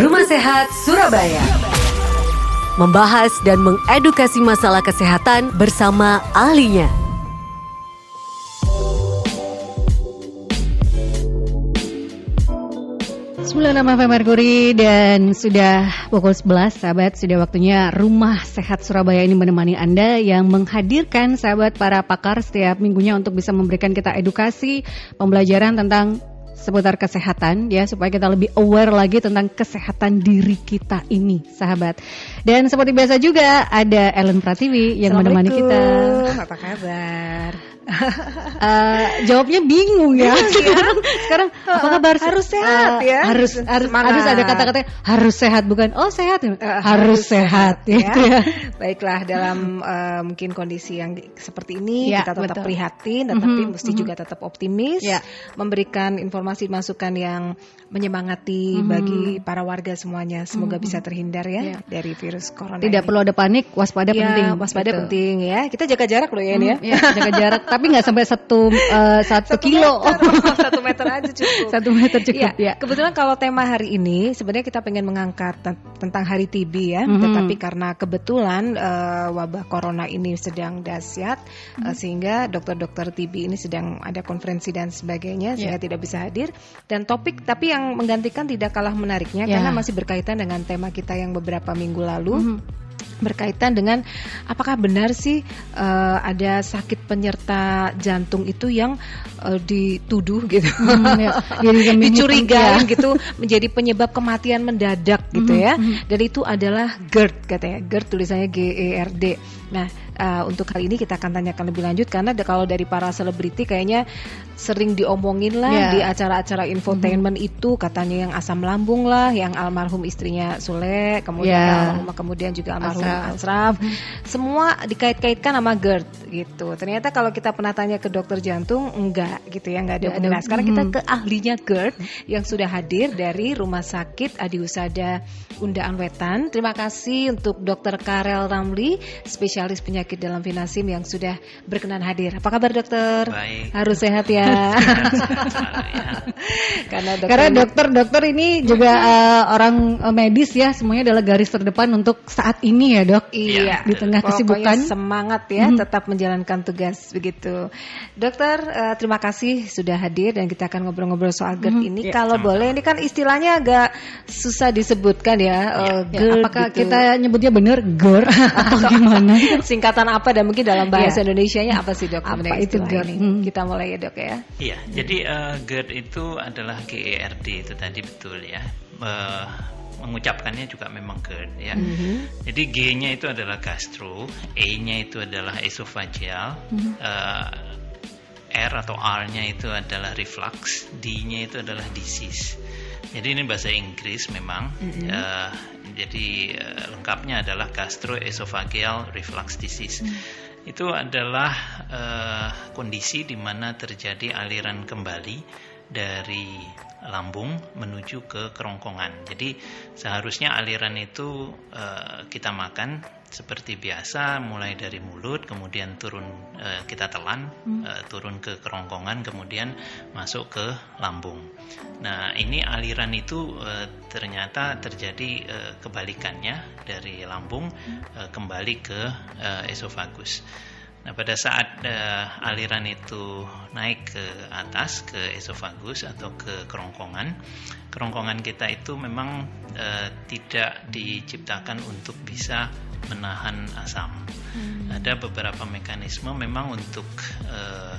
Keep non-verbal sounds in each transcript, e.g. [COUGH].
Rumah Sehat Surabaya. Membahas dan mengedukasi masalah kesehatan bersama ahlinya. Nama Merkuri dan sudah pukul 11 sahabat sudah waktunya Rumah Sehat Surabaya ini menemani Anda yang menghadirkan sahabat para pakar setiap minggunya untuk bisa memberikan kita edukasi pembelajaran tentang seputar kesehatan ya supaya kita lebih aware lagi tentang kesehatan diri kita ini sahabat. Dan seperti biasa juga ada Ellen Pratiwi yang menemani kita. Apa kabar? Uh, [LAUGHS] jawabnya bingung ya. sekarang, sekarang apa kabar? Harus sehat uh, ya. Harus harus harus ada kata-kata harus sehat bukan oh sehat uh, harus, sehat, sehat ya. Gitu ya. Baiklah dalam uh, mungkin kondisi yang seperti ini ya, kita tetap betul. prihatin tetapi mm -hmm, mesti mm -hmm. juga tetap optimis ya. memberikan informasi masukan yang menyemangati mm -hmm. bagi para warga semuanya semoga mm -hmm. bisa terhindar ya, ya dari virus corona. Tidak ini. perlu ada panik, waspada ya, penting. Waspada Betul. penting ya. Kita jaga jarak loh ya ini ya. ya jaga jarak tapi [LAUGHS] nggak sampai satu uh, satu, satu kilo meter, satu meter aja [LAUGHS] cukup satu meter cukup ya, ya. kebetulan kalau tema hari ini sebenarnya kita pengen mengangkat tentang hari TB ya mm -hmm. tetapi karena kebetulan uh, wabah corona ini sedang dahsyat mm -hmm. uh, sehingga dokter-dokter TB ini sedang ada konferensi dan sebagainya sehingga yeah. tidak bisa hadir dan topik tapi yang menggantikan tidak kalah menariknya yeah. karena masih berkaitan dengan tema kita yang beberapa minggu lalu mm -hmm berkaitan dengan apakah benar sih uh, ada sakit penyerta jantung itu yang uh, dituduh gitu, hmm, ya. [LAUGHS] dicurigai ya. gitu menjadi penyebab kematian mendadak gitu hmm, ya, hmm. dan itu adalah GERD katanya, GERD tulisannya G E R D. Nah uh, untuk kali ini kita akan tanyakan lebih lanjut karena kalau dari para selebriti kayaknya sering diomongin lah yeah. di acara-acara infotainment mm -hmm. itu katanya yang asam lambung lah, yang almarhum istrinya Sule, kemudian yeah. almarhum kemudian juga almarhum Asraf, mm -hmm. semua dikait-kaitkan sama GERD gitu. Ternyata kalau kita pernah tanya ke dokter jantung enggak gitu ya, enggak ada. Nah, sekarang mm -hmm. kita ke ahlinya GERD yang sudah hadir dari Rumah Sakit Adi Usada Undaan Wetan. Terima kasih untuk Dokter Karel Ramli, spesialis penyakit penyakit dalam Finasim yang sudah berkenan hadir. Apa kabar dokter? Baik. Harus sehat ya. [LAUGHS] Karena dokter Karena dokter-dokter ini juga uh, orang uh, medis ya, semuanya adalah garis terdepan untuk saat ini ya dok. Iya. Di tengah kesibukan. semangat ya, hmm. tetap menjalankan tugas begitu. Dokter, uh, terima kasih sudah hadir dan kita akan ngobrol-ngobrol soal GERD hmm. ini. Ya, Kalau sama. boleh, ini kan istilahnya agak susah disebutkan ya. ya. Uh, GERD, ya, apakah gitu. kita nyebutnya benar GERD [LAUGHS] atau gimana? [LAUGHS] Singkatan singkatan apa dan mungkin dalam bahasa yeah. Indonesia-nya apa sih dok? Apa itu GERD? Ini? Hmm. Kita mulai ya dok ya. Iya, jadi uh, GERD itu adalah GERD itu tadi betul ya. Uh, mengucapkannya juga memang GERD ya. Mm -hmm. Jadi G-nya itu adalah gastro, E-nya itu adalah esophageal, mm -hmm. uh, R atau R-nya itu adalah reflux, D-nya itu adalah disease. Jadi ini bahasa Inggris memang. Mm -hmm. uh, jadi uh, lengkapnya adalah gastroesophageal reflux disease. Hmm. Itu adalah uh, kondisi di mana terjadi aliran kembali dari lambung menuju ke kerongkongan. Jadi seharusnya aliran itu uh, kita makan seperti biasa mulai dari mulut kemudian turun uh, kita telan hmm. uh, turun ke kerongkongan kemudian masuk ke lambung. Nah, ini aliran itu uh, ternyata terjadi uh, kebalikannya dari lambung uh, kembali ke uh, esofagus. Nah, pada saat uh, aliran itu naik ke atas ke esofagus atau ke kerongkongan, kerongkongan kita itu memang uh, tidak diciptakan untuk bisa menahan asam. Hmm. Ada beberapa mekanisme memang untuk uh,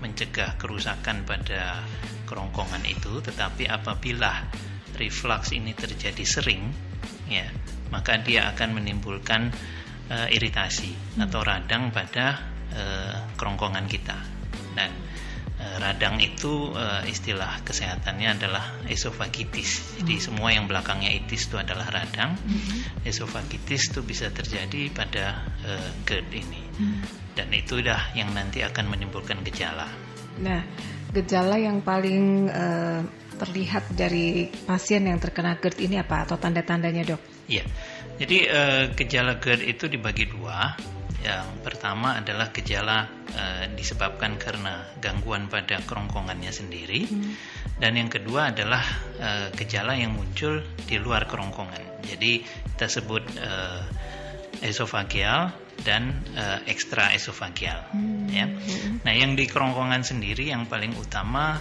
mencegah kerusakan pada kerongkongan itu, tetapi apabila reflux ini terjadi sering, ya, maka dia akan menimbulkan uh, iritasi hmm. atau radang pada uh, kerongkongan kita dan radang itu uh, istilah kesehatannya adalah esofagitis jadi hmm. semua yang belakangnya itis itu adalah radang hmm. esofagitis itu bisa terjadi pada uh, GERD ini hmm. dan itu dah yang nanti akan menimbulkan gejala nah gejala yang paling uh, terlihat dari pasien yang terkena GERD ini apa atau tanda-tandanya dok? Iya, jadi uh, gejala GERD itu dibagi dua. Yang pertama adalah gejala uh, disebabkan karena gangguan pada kerongkongannya sendiri, hmm. dan yang kedua adalah uh, gejala yang muncul di luar kerongkongan. Jadi kita sebut uh, esofagial dan uh, ekstra esofagial. Hmm. Ya. Nah, yang di kerongkongan sendiri yang paling utama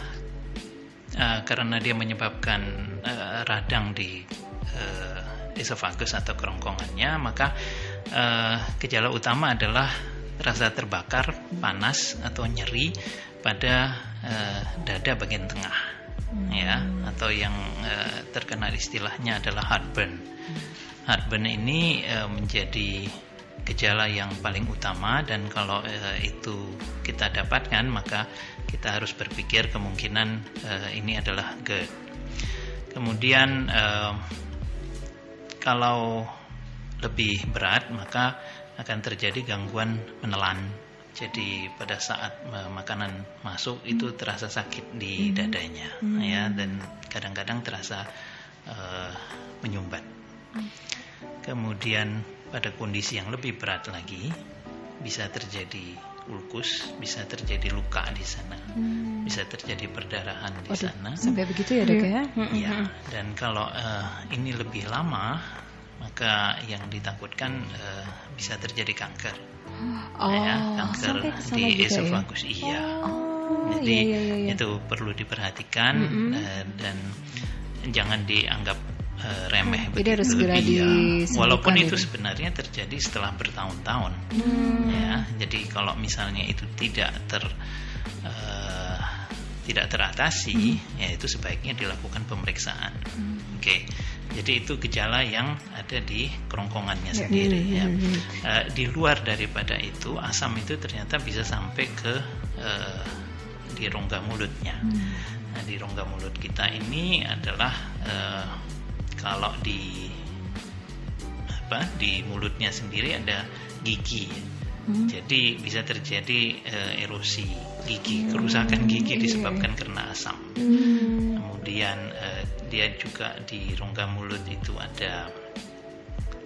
uh, karena dia menyebabkan uh, radang di uh, esofagus atau kerongkongannya, maka uh, gejala utama adalah rasa terbakar, panas atau nyeri pada uh, dada bagian tengah, hmm. ya, atau yang uh, terkenal istilahnya adalah heartburn. Heartburn ini uh, menjadi gejala yang paling utama dan kalau uh, itu kita dapatkan maka kita harus berpikir kemungkinan uh, ini adalah GERD. Kemudian uh, kalau lebih berat maka akan terjadi gangguan menelan. Jadi pada saat makanan masuk itu terasa sakit di hmm. dadanya, hmm. ya, dan kadang-kadang terasa uh, menyumbat. Hmm. Kemudian pada kondisi yang lebih berat lagi bisa terjadi ulkus, bisa terjadi luka di sana, hmm. bisa terjadi perdarahan di Waduh, sana. Sampai begitu ya dok ya? Iya. Dan kalau uh, ini lebih lama maka yang ditakutkan uh, bisa terjadi kanker. Oh, ya, kanker di ya? esofagus ya? iya. Oh, Jadi iya, iya, iya. itu perlu diperhatikan mm -hmm. uh, dan jangan dianggap uh, remeh. Jadi harus segera iya. Walaupun itu ya? sebenarnya terjadi setelah bertahun-tahun. Hmm. Ya, jadi kalau misalnya itu tidak ter uh, tidak teratasi, hmm. ya itu sebaiknya dilakukan pemeriksaan. Hmm. Oke. Okay. Jadi itu gejala yang ada di kerongkongannya ya, sendiri ya. Uh, di luar daripada itu asam itu ternyata bisa sampai ke uh, di rongga mulutnya. Hmm. Nah, di rongga mulut kita ini adalah uh, kalau di apa di mulutnya sendiri ada gigi. Hmm. Jadi bisa terjadi uh, erosi gigi, kerusakan gigi iya. disebabkan karena asam. Hmm. Kemudian uh, dia juga di rongga mulut itu ada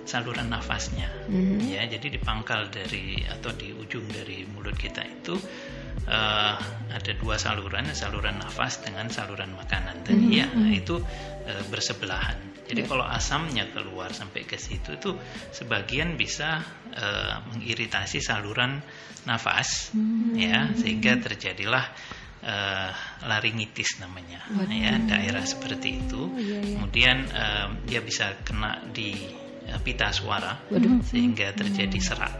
saluran nafasnya mm-hmm. ya jadi di pangkal dari atau di ujung dari mulut kita itu uh, ada dua saluran saluran nafas dengan saluran makanan dan mm-hmm. ya itu uh, bersebelahan jadi yeah. kalau asamnya keluar sampai ke situ itu sebagian bisa uh, mengiritasi saluran nafas mm-hmm. ya sehingga terjadilah uh, laringitis namanya Waduh. ya daerah seperti itu oh, iya, iya. kemudian uh, dia bisa kena di uh, pita suara Waduh. sehingga terjadi serak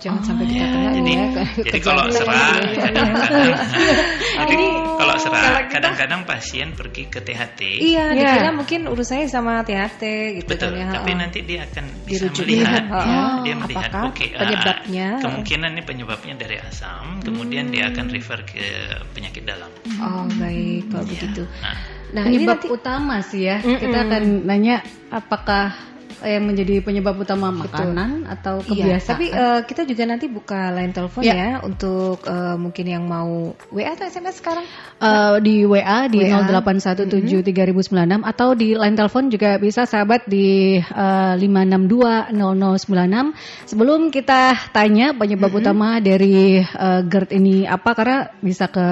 Jangan oh, sampai kita ya, kena jadi, ya. Jadi kalau serak kadang-kadang [LAUGHS] [LAUGHS] jadi kalau serak kadang-kadang pasien pergi ke THT. Iya, ya. dikira mungkin urusannya sama THT gitu Betul, kan ya. Tapi nanti dia akan bisa Dirujuk melihat ya, oh, dia melihat oke okay, ah, penyebabnya. Uh, kemungkinan ini penyebabnya dari asam, kemudian hmm. dia akan refer ke penyakit dalam. Oh, baik kalau ya. begitu. Nah, nah penyebab nanti, utama sih ya. Mm -mm. Kita akan nanya apakah yang menjadi penyebab utama makanan Betul. atau kebiasaan. Iya, tapi uh, kita juga nanti buka line telepon ya, ya untuk uh, mungkin yang mau WA atau SMS sekarang? Uh, di WA di WA. 08173096 atau di line telepon juga bisa sahabat di uh, 5620096. Sebelum kita tanya penyebab mm -hmm. utama dari uh, GERD ini apa karena bisa ke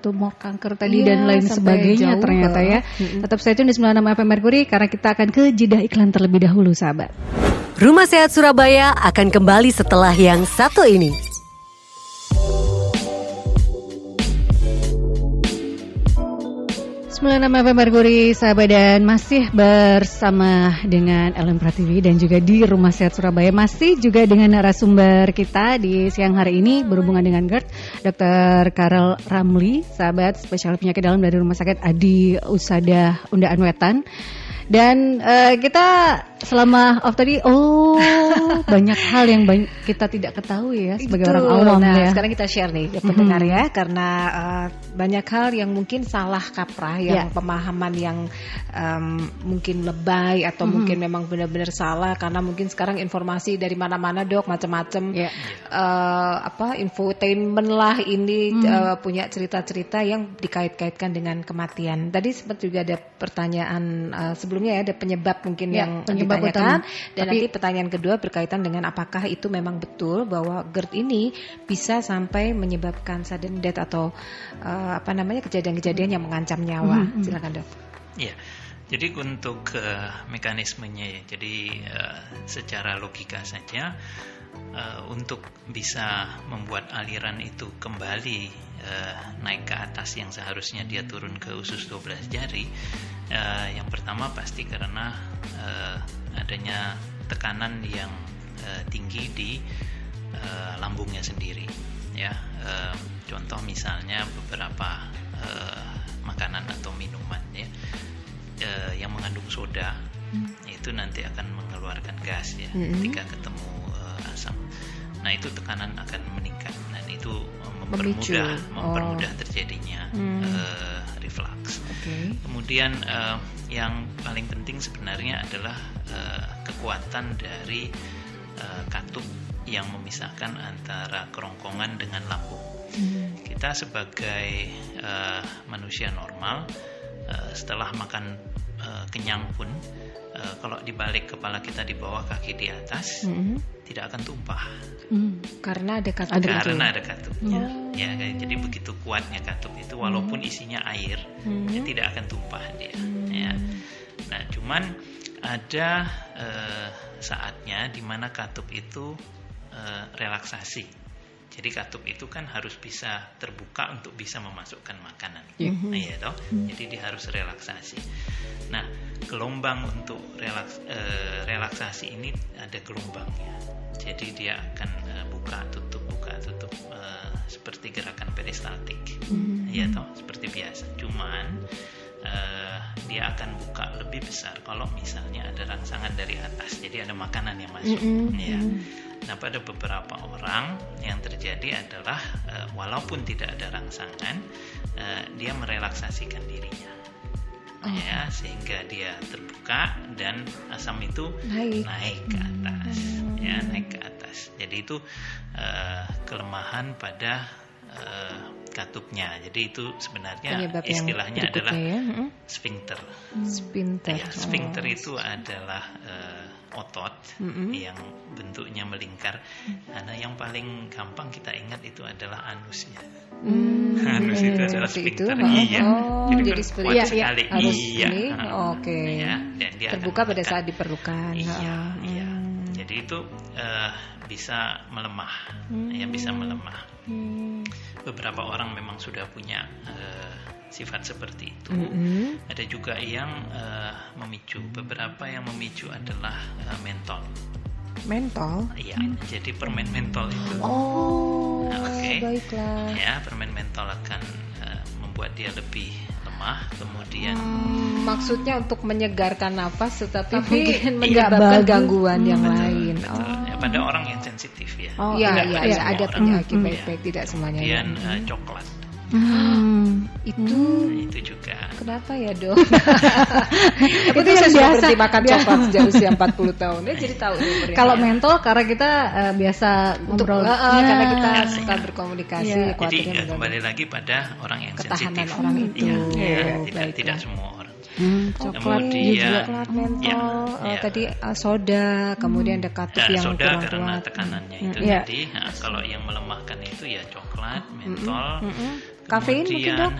tumor kanker tadi iya, dan lain sebagainya ternyata ya. Mm -hmm. Tetap stay tune di 96 FM Mercury karena kita akan ke jeda iklan terlebih dahulu dulu sahabat. Rumah Sehat Surabaya akan kembali setelah yang satu ini. Sembilan FM Merkuri sahabat dan masih bersama dengan Ellen Pratiwi dan juga di Rumah Sehat Surabaya masih juga dengan narasumber kita di siang hari ini berhubungan dengan GERD Dr. Karel Ramli sahabat spesial penyakit dalam dari Rumah Sakit Adi Usada Undaan Wetan dan uh, kita selama off tadi, oh banyak hal yang banyak kita tidak ketahui ya sebagai Betul. orang awam nah, ya. Sekarang kita share nih ke pendengar mm -hmm. ya, karena uh, banyak hal yang mungkin salah kaprah, yang yeah. pemahaman yang um, mungkin lebay atau mm -hmm. mungkin memang benar-benar salah karena mungkin sekarang informasi dari mana-mana dok macam-macam yeah. uh, apa infotainment lah ini mm -hmm. uh, punya cerita-cerita yang dikait-kaitkan dengan kematian. Tadi sempat juga ada pertanyaan uh, sebelum sebelumnya ya ada penyebab mungkin ya, yang penyebab ditanyakan. Dan Tapi- nanti pertanyaan kedua berkaitan dengan apakah itu memang betul bahwa GERD ini bisa sampai menyebabkan sudden death atau eh, apa namanya kejadian-kejadian yang mengancam nyawa. Mhm, mhm. Silakan dok. Iya. Jadi untuk eh, mekanismenya ya, jadi eh, secara logika saja eh, untuk bisa membuat aliran itu kembali eh, naik ke atas yang seharusnya dia turun ke usus 12 jari, eh, yang pertama pasti karena eh, adanya tekanan yang eh, tinggi di eh, lambungnya sendiri. Ya, eh, contoh misalnya beberapa eh, makanan atau minuman ya eh, yang mengandung soda itu nanti akan mengeluarkan gas ya Mm-mm. ketika ketemu. Nah itu tekanan akan meningkat dan itu eh, Memicu. mempermudah Oh. mempermudah terjadinya Hmm. eh, reflux. Oke. Kemudian eh, yang paling penting sebenarnya adalah eh, kekuatan dari eh, katup yang memisahkan antara kerongkongan dengan lambung. Kita sebagai eh, manusia normal eh, setelah makan eh, kenyang pun eh, kalau dibalik kepala kita di bawah kaki di atas Mhm. tidak akan tumpah Hmm. Karena ada itu. karena ada katupnya. Oh. Ya, kayak- jadi begitu kuatnya katup itu walaupun isinya air, Hmm. ya tidak akan tumpah dia. Ya. Nah, cuman ada eh, saatnya di mana katup itu eh, relaksasi. Jadi katup itu kan harus bisa terbuka untuk bisa memasukkan makanan. Nah, iya toh. Jadi dia harus relaksasi. Nah, gelombang untuk relaks, eh, relaksasi ini ada gelombangnya. Jadi dia akan eh, buka tutup buka tutup eh, seperti gerakan peristaltik. Iya toh, seperti biasa. Cuman eh, dia akan buka lebih besar kalau misalnya ada rangsangan dari atas. Jadi ada makanan yang masuk. Mm-mm. Ya. Nah, pada beberapa orang yang terjadi adalah eh, walaupun tidak ada rangsangan, eh, dia merelaksasikan dirinya. Ya, sehingga dia terbuka dan asam itu Naik. naik ke atas. Ya, naik ke atas. Jadi itu eh, kelemahan pada eh, katupnya. Jadi itu sebenarnya Penyebab istilahnya adalah ya. Mhm. sphincter. Spinter. Ya, sphincter Oh. itu adalah eh, otot Mm-mm. yang bentuknya melingkar. Karena yang paling gampang kita ingat itu adalah anusnya. Hmm, [LAUGHS] Anus itu hmm, adalah itu. sphincter. Oh, Iya. Oh, Jadi jadi, seperti itu. sekali. Harus Iya. Oke. Ya, dan dia Terbuka pada saat diperlukan. Iya, Ah, iya. Hmm. Jadi itu eh, bisa melemah, ya bisa melemah. Hmm. Beberapa orang memang sudah punya eh, sifat seperti itu. Mm-mm. Ada juga yang eh, memicu. Beberapa yang memicu adalah eh, mentol. Mentol. Iya, jadi permen mentol itu. Oh, Nah, oke. baiklah. Ya, permen mentol akan eh, membuat dia lebih lemah. Kemudian Hmm, maksudnya untuk menyegarkan nafas, tetapi Tapi mungkin nggak menyebabkan bagus. gangguan yang betul, lain. betul. Ya, pada orang yang sensitif ya. Oh, Iya, Tidak iya, iya, semua ada penyakit Hmm, baik-baik, tidak semuanya. ya. Kemudian eh, coklat. Hmm. Itu Nah, itu juga. kenapa ya dok? [LAUGHS] Itu itu yang saya sudah biasa. berhenti makan Biasa. coklat sejak usia 40 tahun. Ya jadi tahu. Kalau mentol karena kita eh, biasa untuk ngobrol. eh, eh, karena kita Ya, suka ya. berkomunikasi, Iya. Jadi mengganggu. kembali lagi pada orang yang Ketahanan sensitif. orang itu. Iya, iya, Oh, tidak baiklah. tidak semua orang. Hmm, Coklat, Kemudian- coklat mentol, Ya, ya. tadi eh, soda, kemudian ada katup Ya, yang soda kurang karena kuat. tekanannya Hmm, itu Iya. tadi. Nah, kalau yang melemahkan itu ya coklat, mentol. Mm-mm. Kafein mungkin dok?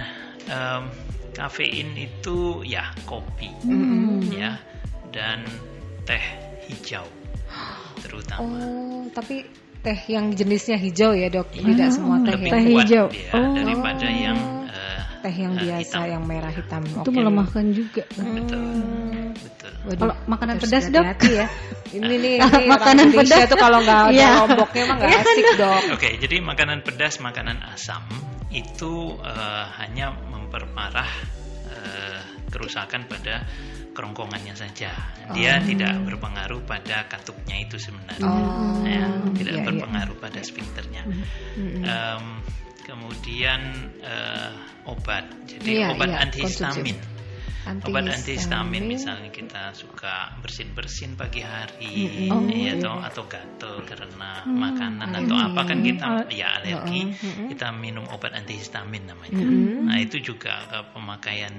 em, kafein itu ya kopi, Mm-mm. ya dan teh hijau terutama. Oh, tapi teh yang jenisnya hijau ya dok, Iya. tidak semua teh Lebih ya. Teh kuat hijau. dia Oh. daripada yang eh, Teh yang eh, biasa, hitam. yang merah hitam. itu Oke. melemahkan juga. Betul, Hmm. betul. Kalau makanan pedas, Dok? ya. Ini nih, ini [LAUGHS] Makanan pedas. tuh kalau nggak ada Iya. lomboknya mah nggak asik dok. Oke, jadi makanan pedas, makanan asam itu eh, hanya memperparah eh, kerusakan pada kerongkongannya saja. Dia tidak berpengaruh pada katupnya itu sebenarnya. Oh, Ya, tidak iya, iya. berpengaruh pada sphincternya. Mm-mm. Em, kemudian eh, obat, jadi Iya, obat iya, antihistamin. Obat Antihistamin. antihistamin misalnya kita suka bersin-bersin pagi hari, Mm-mm. Oh, ya, iya. atau atau gatel karena Hmm, makanan alergi. atau apa kan kita Hmm, ya alergi, Mm-mm. kita minum obat antihistamin namanya. Mm-mm. Nah itu juga eh, pemakaian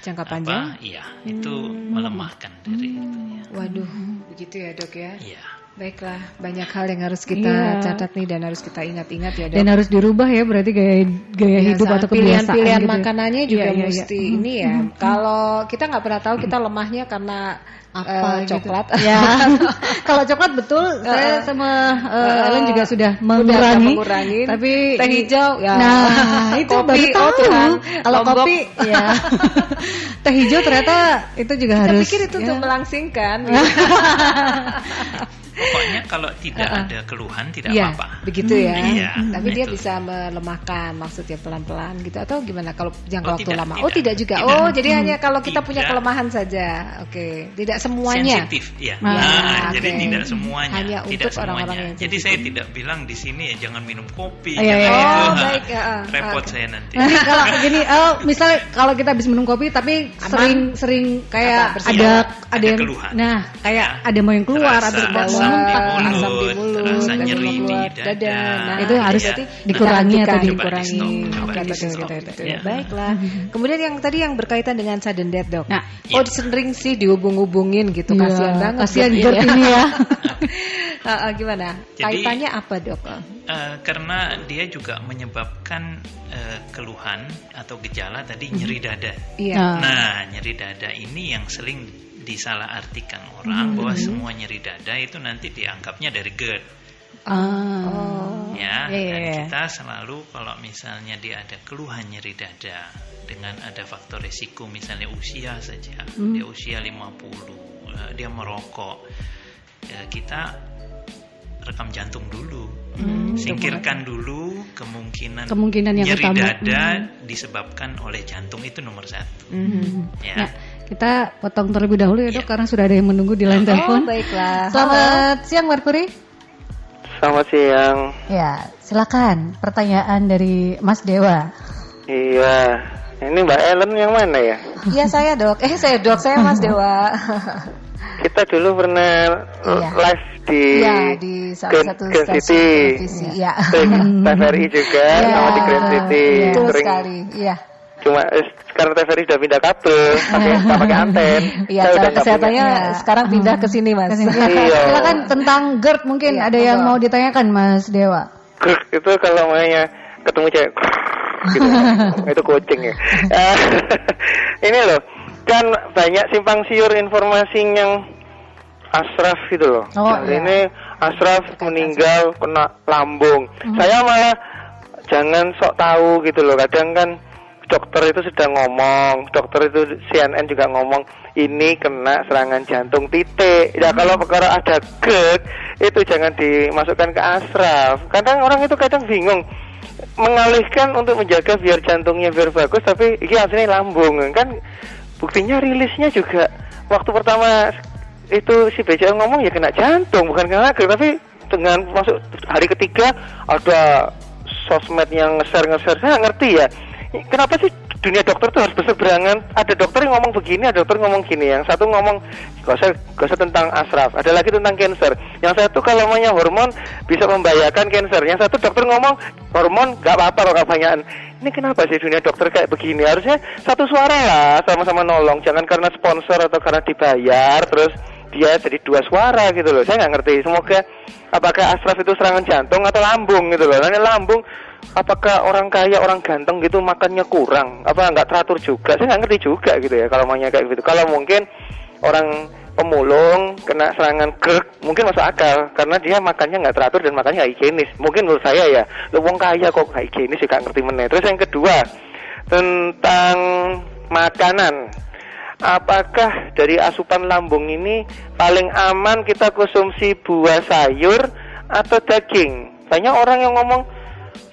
Jangka apa? panjang. Iya, itu melemahkan dari itu. Ya. Waduh, Begitu ya dok ya. Iya. Baiklah, banyak hal yang harus kita Iya. catat nih dan harus kita ingat-ingat ya dok. Dan harus dirubah ya berarti gaya gaya Ya, hidup atau kebiasaan pilihan-pilihan gitu. ya. makanannya juga Iya, iya, iya. mesti ini ya. Kalau kita nggak pernah tahu kita lemahnya karena apa gitu. coklat. Ya. [LAUGHS] Kalau coklat betul saya sama uh, Ellen juga sudah Udah mengurangi. mengurangi. Tapi teh hijau ya. Nah, itu Kopi, baru oh tahu. Tuhan. Kalau Lombok. kopi ya. [LAUGHS] teh hijau ternyata itu juga Kita harus pikir itu ya. untuk melangsingkan. [LAUGHS] Pokoknya kalau tidak ada keluhan tidak Iya, apa-apa. begitu ya. Iya, Tapi dia itu. bisa melemahkan maksudnya pelan-pelan gitu atau gimana kalau jangka Oh, waktu tidak, lama? tidak. oh, tidak juga. Tidak. Oh, jadi hanya kalau kita punya kelemahan saja. Oke, tidak semuanya. sensitif ya. Ah, Nah, jadi oke. tidak semuanya, Hanya tidak untuk orang-orang semuanya. yang Jadi saya tidak bilang di sini ya jangan minum kopi. Iya, iya, iya. Oh, baik, ya, ah, Repot oke. saya nanti. [LAUGHS] Kalau gini, oh, misalnya kalau kita habis minum kopi tapi sering sering kayak Apa, ada ada Ada yang keluhan. nah kayak Ya. ada mau yang keluar Terasa atau Bawah, asam di mulut, asam di mulut, terasa dan nyeri di keluar dada. Nah, Itu harus berarti dikurangi atau dikurangi. Oke, betul, di-stop. betul, betul. Ya. Baiklah. Kemudian yang tadi yang berkaitan dengan sudden death, Dok. Nah, oh, sering sih dihubung-hubungin gitu. Iya, Kasihan banget. kasihan Dok, Gerd ini ya. [LAUGHS] Ah, ah, gimana? Jadi- Kaitannya apa, Dok? Eh, karena dia juga menyebabkan eh, keluhan atau gejala tadi nyeri dada. Iya. Nah. Nah, nyeri dada ini yang sering disalahartikan orang bahwa semua nyeri dada itu nanti dianggapnya dari GERD. Ah. Oh. ya Iya, iya, dan iya. kita selalu kalau misalnya dia ada keluhan nyeri dada dengan ada faktor resiko misalnya usia saja Hmm. dia usia 50 eh, dia merokok eh, kita rekam jantung dulu Hmm, singkirkan dulu kemungkinan, Kemungkinan yang nyeri utama. dada disebabkan oleh jantung itu nomor satu Hmm. ya Nah, kita potong terlebih dahulu ya dok Iya. karena sudah ada yang menunggu di line Oh, telepon. baiklah. Selamat siang Merkuri. Selamat siang. Ya, silakan pertanyaan dari Mas Dewa. Iya. Ini Mbak Ellen yang mana ya? Iya saya dok. Eh saya dok. Saya Mas [LAUGHS] Dewa. Kita dulu pernah Iya. live di Iya di salah Grand- satu Grand stasiun City. televisi. Iya. Sering TVRI juga Iya, sama di Grand City. [LAUGHS] Betul Sering sekali. Iya. Cuma eh, sekarang TVRI sudah pindah kabel, pakai nggak [LAUGHS] pakai anten. Iya. Saya Cara udah kesehatannya punya. sekarang pindah ke sini mas. Iya. Silakan tentang GERD mungkin Iya, ada yang monggo. mau ditanyakan Mas Dewa. punya. itu kalau mainnya ketemu cewek [LAUGHS] gitu. itu kucing ya. Eh, [LAUGHS] ini loh, kan banyak simpang siur informasi yang Asraf gitu loh. Oh, iya. ini Asraf meninggal kena lambung. Saya malah jangan sok tahu gitu loh. Kadang kan dokter itu sudah ngomong, dokter itu CNN juga ngomong ini kena serangan jantung titik. Ya kalau perkara ada GERD itu jangan dimasukkan ke Asraf. Kadang orang itu kadang bingung mengalihkan untuk menjaga biar jantungnya biar bagus tapi ini hasilnya lambung kan buktinya rilisnya juga waktu pertama itu si BCL ngomong ya kena jantung bukan kena GERD tapi dengan masuk hari ketiga ada sosmed yang nge-share nge-share saya ngerti ya kenapa sih dunia dokter tuh harus berseberangan? Ada dokter yang ngomong begini ada dokter yang ngomong gini. Yang satu ngomong gak usah tentang asraf. Ada lagi tentang cancer. Yang satu kalau namanya hormon bisa membahayakan cancer. Yang satu dokter ngomong hormon gak apa-apa kalau kebanyakan. Ini kenapa sih dunia dokter kayak begini? Harusnya satu suara lah sama-sama nolong. Jangan karena sponsor atau karena dibayar terus dia jadi dua suara gitu loh. Saya nggak ngerti. Semoga apakah asraf itu serangan jantung atau lambung gitu loh. Karena lambung apakah orang kaya orang ganteng gitu makannya kurang? Apa nggak teratur juga? Saya nggak ngerti juga gitu ya kalau maunya kayak gitu. Kalau mungkin orang pemulung kena serangan GERD mungkin masuk akal. Karena dia makannya nggak teratur dan makannya higienis. Mungkin menurut saya ya lu wong kaya kok nggak higienis nggak ngerti meneh. Terus yang kedua tentang makanan. Apakah dari asupan lambung ini paling aman kita konsumsi buah sayur atau daging? Banyak orang yang ngomong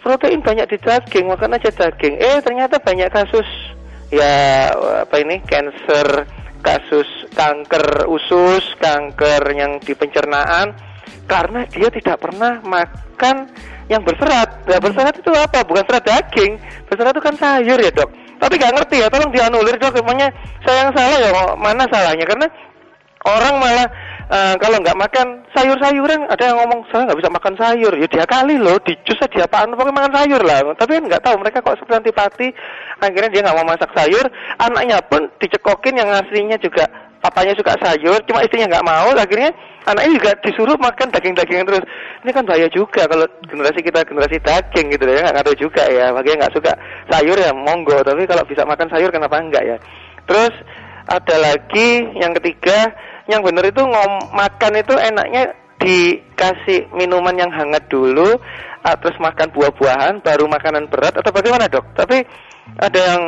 protein banyak di daging, makan aja daging. Eh ternyata banyak kasus ya apa ini cancer, kasus kanker usus, kanker yang di pencernaan karena dia tidak pernah makan yang berserat. Nah, berserat itu apa? Bukan serat daging. Berserat itu kan sayur ya, Dok. Tapi nggak ngerti ya, tolong dianulir, Dok. Emangnya saya yang salah ya? Mana salahnya? Karena orang malah eh, kalau nggak makan sayur-sayuran ada yang ngomong saya nggak bisa makan sayur ya dia kali loh di jus aja apaan pokoknya makan sayur lah tapi kan nggak tahu mereka kok seperti antipati akhirnya dia nggak mau masak sayur anaknya pun dicekokin yang aslinya juga papanya suka sayur, cuma istrinya nggak mau, akhirnya anaknya juga disuruh makan daging-dagingan terus. Ini kan bahaya juga kalau generasi kita generasi daging gitu ya, nggak ngaruh juga ya. Makanya nggak suka sayur ya monggo, tapi kalau bisa makan sayur kenapa enggak ya? Terus ada lagi yang ketiga, yang benar itu ngom makan itu enaknya dikasih minuman yang hangat dulu, ah, terus makan buah-buahan, baru makanan berat atau bagaimana dok? Tapi ada yang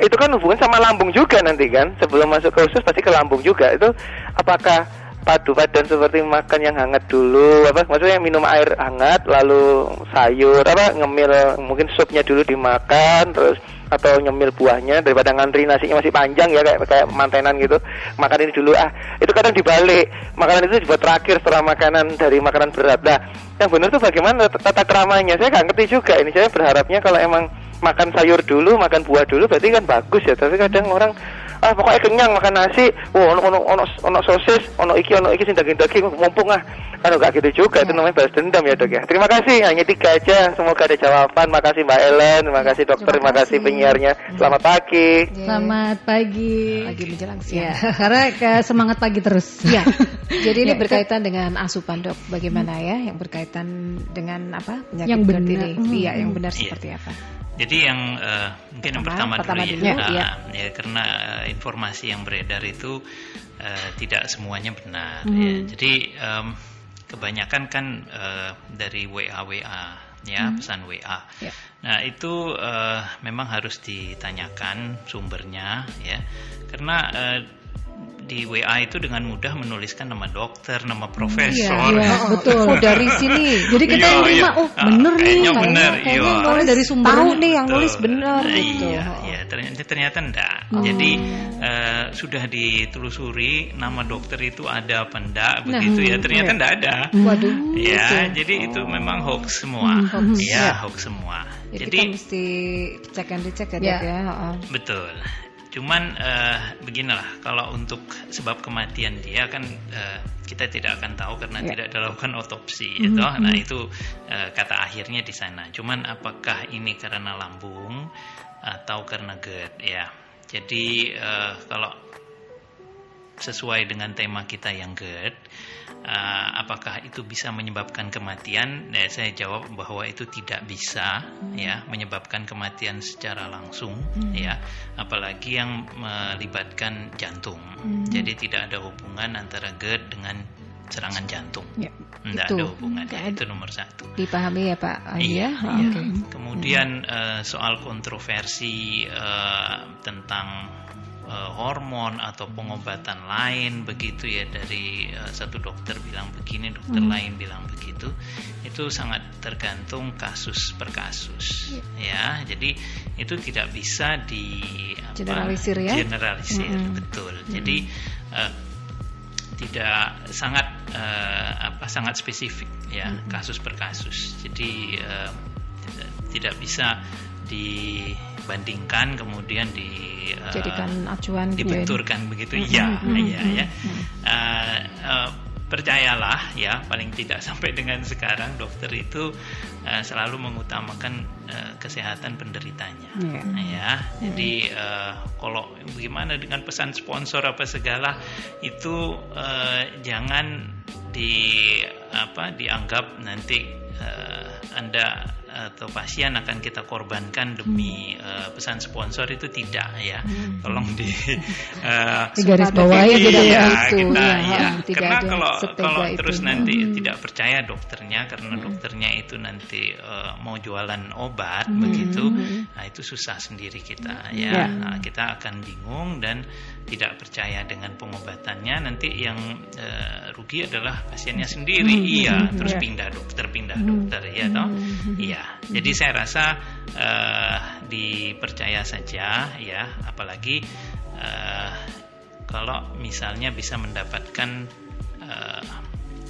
itu kan hubungan sama lambung juga nanti kan? Sebelum masuk ke usus pasti ke lambung juga. Itu apakah padu padan seperti makan yang hangat dulu apa? Maksudnya minum air hangat lalu sayur apa? Ngemil mungkin supnya dulu dimakan terus atau nyemil buahnya daripada ngantri nasinya masih panjang ya kayak kayak mantenan gitu. Makan ini dulu. Ah itu kadang dibalik. Makanan itu dibuat terakhir setelah makanan dari makanan berat. Nah yang benar tuh bagaimana tata keramanya saya nggak ngerti juga ini. Saya berharapnya kalau emang makan sayur dulu, makan buah dulu berarti kan bagus ya. Tapi kadang orang ah pokoknya kenyang makan nasi, oh ono ono ono ono sosis, ono iki ono iki sing daging-daging mumpung ah. Kan enggak gitu juga, itu namanya balas dendam ya dok ya. Terima kasih, hanya tiga aja. Semoga ada jawaban. Makasih Mbak Ellen, terima kasih dokter, terima kasih penyiarnya. Selamat pagi. Selamat pagi. Pagi menjelang Ya, siang. [LAUGHS] karena ke semangat pagi terus. Ya, [LAUGHS] jadi ini Ya, berkaitan dengan asupan dok. Bagaimana ya yang berkaitan dengan apa penyakit Yang benar. ini? Hmm. Iya, yang benar Iya. seperti apa? Jadi yang eh, mungkin yang Pertama- pertama, dulu dulu, ya, ya. Ya karena eh, informasi yang beredar itu eh, tidak semuanya benar. Hmm. ya. Jadi em, kebanyakan kan eh, dari WA WA ya pesan WA. Ya. Nah itu eh, memang harus ditanyakan sumbernya ya karena eh, di WA itu dengan mudah menuliskan nama dokter, nama profesor. Iya, [LAUGHS] betul. Oh, dari sini. Jadi kita Iya, yang terima, iya. oh Ah, bener nih. kayaknya bener, kayaknya iya. yang Soalnya dari sumber tahu nih yang nulis benar Nah, gitu. Iya, Oh. iya ternyata, ternyata enggak. Jadi eh, sudah ditelusuri nama dokter itu ada apa enggak begitu ya. Ternyata enggak ada. Waduh. Ya, gitu. jadi itu memang hoax semua. hoax. Ya, hoax semua. Jadi, Jadi kita mesti cek and recheck ya, Ya. dok ya. Oh. betul. Cuman eh, beginilah, kalau untuk sebab kematian dia kan eh, kita tidak akan tahu karena Ya. tidak dilakukan otopsi, itu. Nah itu eh, kata akhirnya di sana. Cuman apakah ini karena lambung atau karena GERD? Ya, jadi eh, kalau sesuai dengan tema kita yang GERD, uh, apakah itu bisa menyebabkan kematian? Nah, saya jawab bahwa itu tidak bisa, ya, menyebabkan kematian secara langsung, ya, apalagi yang melibatkan jantung. Jadi tidak ada hubungan antara GERD dengan serangan jantung. Ya, Tidak itu. ada hubungannya. Nggak ada. Itu nomor satu. Dipahami ya Pak Iya, ya? Oh, iya. Oke. Kemudian eh, soal kontroversi eh, tentang eh, hormon atau pengobatan lain begitu ya dari eh, satu dokter bilang begini, dokter Hmm. lain bilang begitu, itu sangat tergantung kasus per kasus, ya. Jadi itu tidak bisa di apa, Generalisir ya? Generalisir, Mm-mm. betul. Jadi eh, tidak sangat eh, apa sangat spesifik ya kasus per kasus jadi eh, tidak, tidak bisa dibandingkan kemudian di Jadikan acuan ya. dibenturkan begitu. Iya iya ya Eh, eh, percayalah ya paling tidak [LAUGHS] sampai dengan sekarang dokter itu eh, selalu mengutamakan eh, kesehatan penderitanya. Iya. ya jadi eh, kalau bagaimana dengan pesan sponsor apa segala itu eh, jangan di apa dianggap nanti eh, anda atau pasien akan kita korbankan demi eh, pesan sponsor itu tidak ya tolong di [LAUGHS] eh, Di garis ada gitu tidak ya. itu, kita ya, ya tidak karena kalau kalau itu. terus nanti Hmm. tidak percaya dokternya karena dokternya itu nanti eh, mau jualan obat Hmm. begitu nah itu susah sendiri kita ya Ya. Nah, kita akan bingung dan tidak percaya dengan pengobatannya nanti yang eh, rugi adalah pasiennya sendiri. Iya terus Ya. pindah dokter pindah dokter ya toh? Iya jadi saya rasa eh, dipercaya saja ya. Apalagi eh, kalau misalnya bisa mendapatkan eh,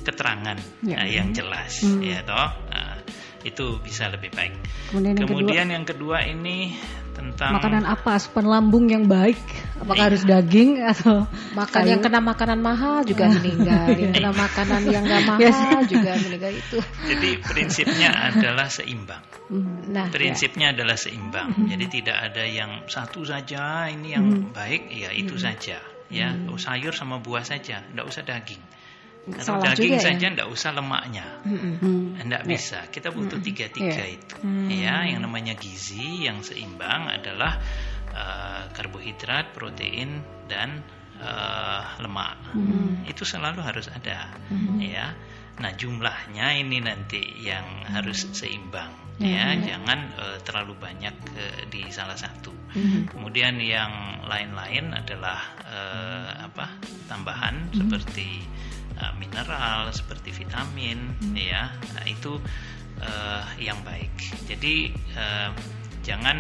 keterangan Ya. eh, yang jelas ya toh? Nah, itu bisa lebih baik. Kemudian yang kemudian yang kedua ini tentang Makanan apa? Asupan lambung yang baik? Apakah Iya. harus daging atau Makan yang kena makanan mahal juga Iya. meninggal, yang kena makanan yang nggak [LAUGHS] mahal juga meninggal itu. jadi prinsipnya [LAUGHS] adalah seimbang. Nah, prinsipnya adalah seimbang. Jadi tidak ada yang satu saja ini yang baik ya itu saja ya. Oh, sayur sama buah saja, tidak usah daging. Kalau Salah daging juga ya. saja tidak usah lemaknya, Mm-mm. Hmm. tidak bisa. Kita butuh tiga-tiga Iya. itu. Ya, yang namanya gizi yang seimbang adalah eh, karbohidrat, protein dan eh, lemak. Itu selalu harus ada, ya. Nah jumlahnya ini nanti yang harus seimbang, ya. Jangan eh, terlalu banyak eh, di salah satu. Kemudian yang lain-lain adalah eh, apa tambahan seperti eh, mineral, seperti vitamin, ya. Nah, itu eh, yang baik. Jadi eh, jangan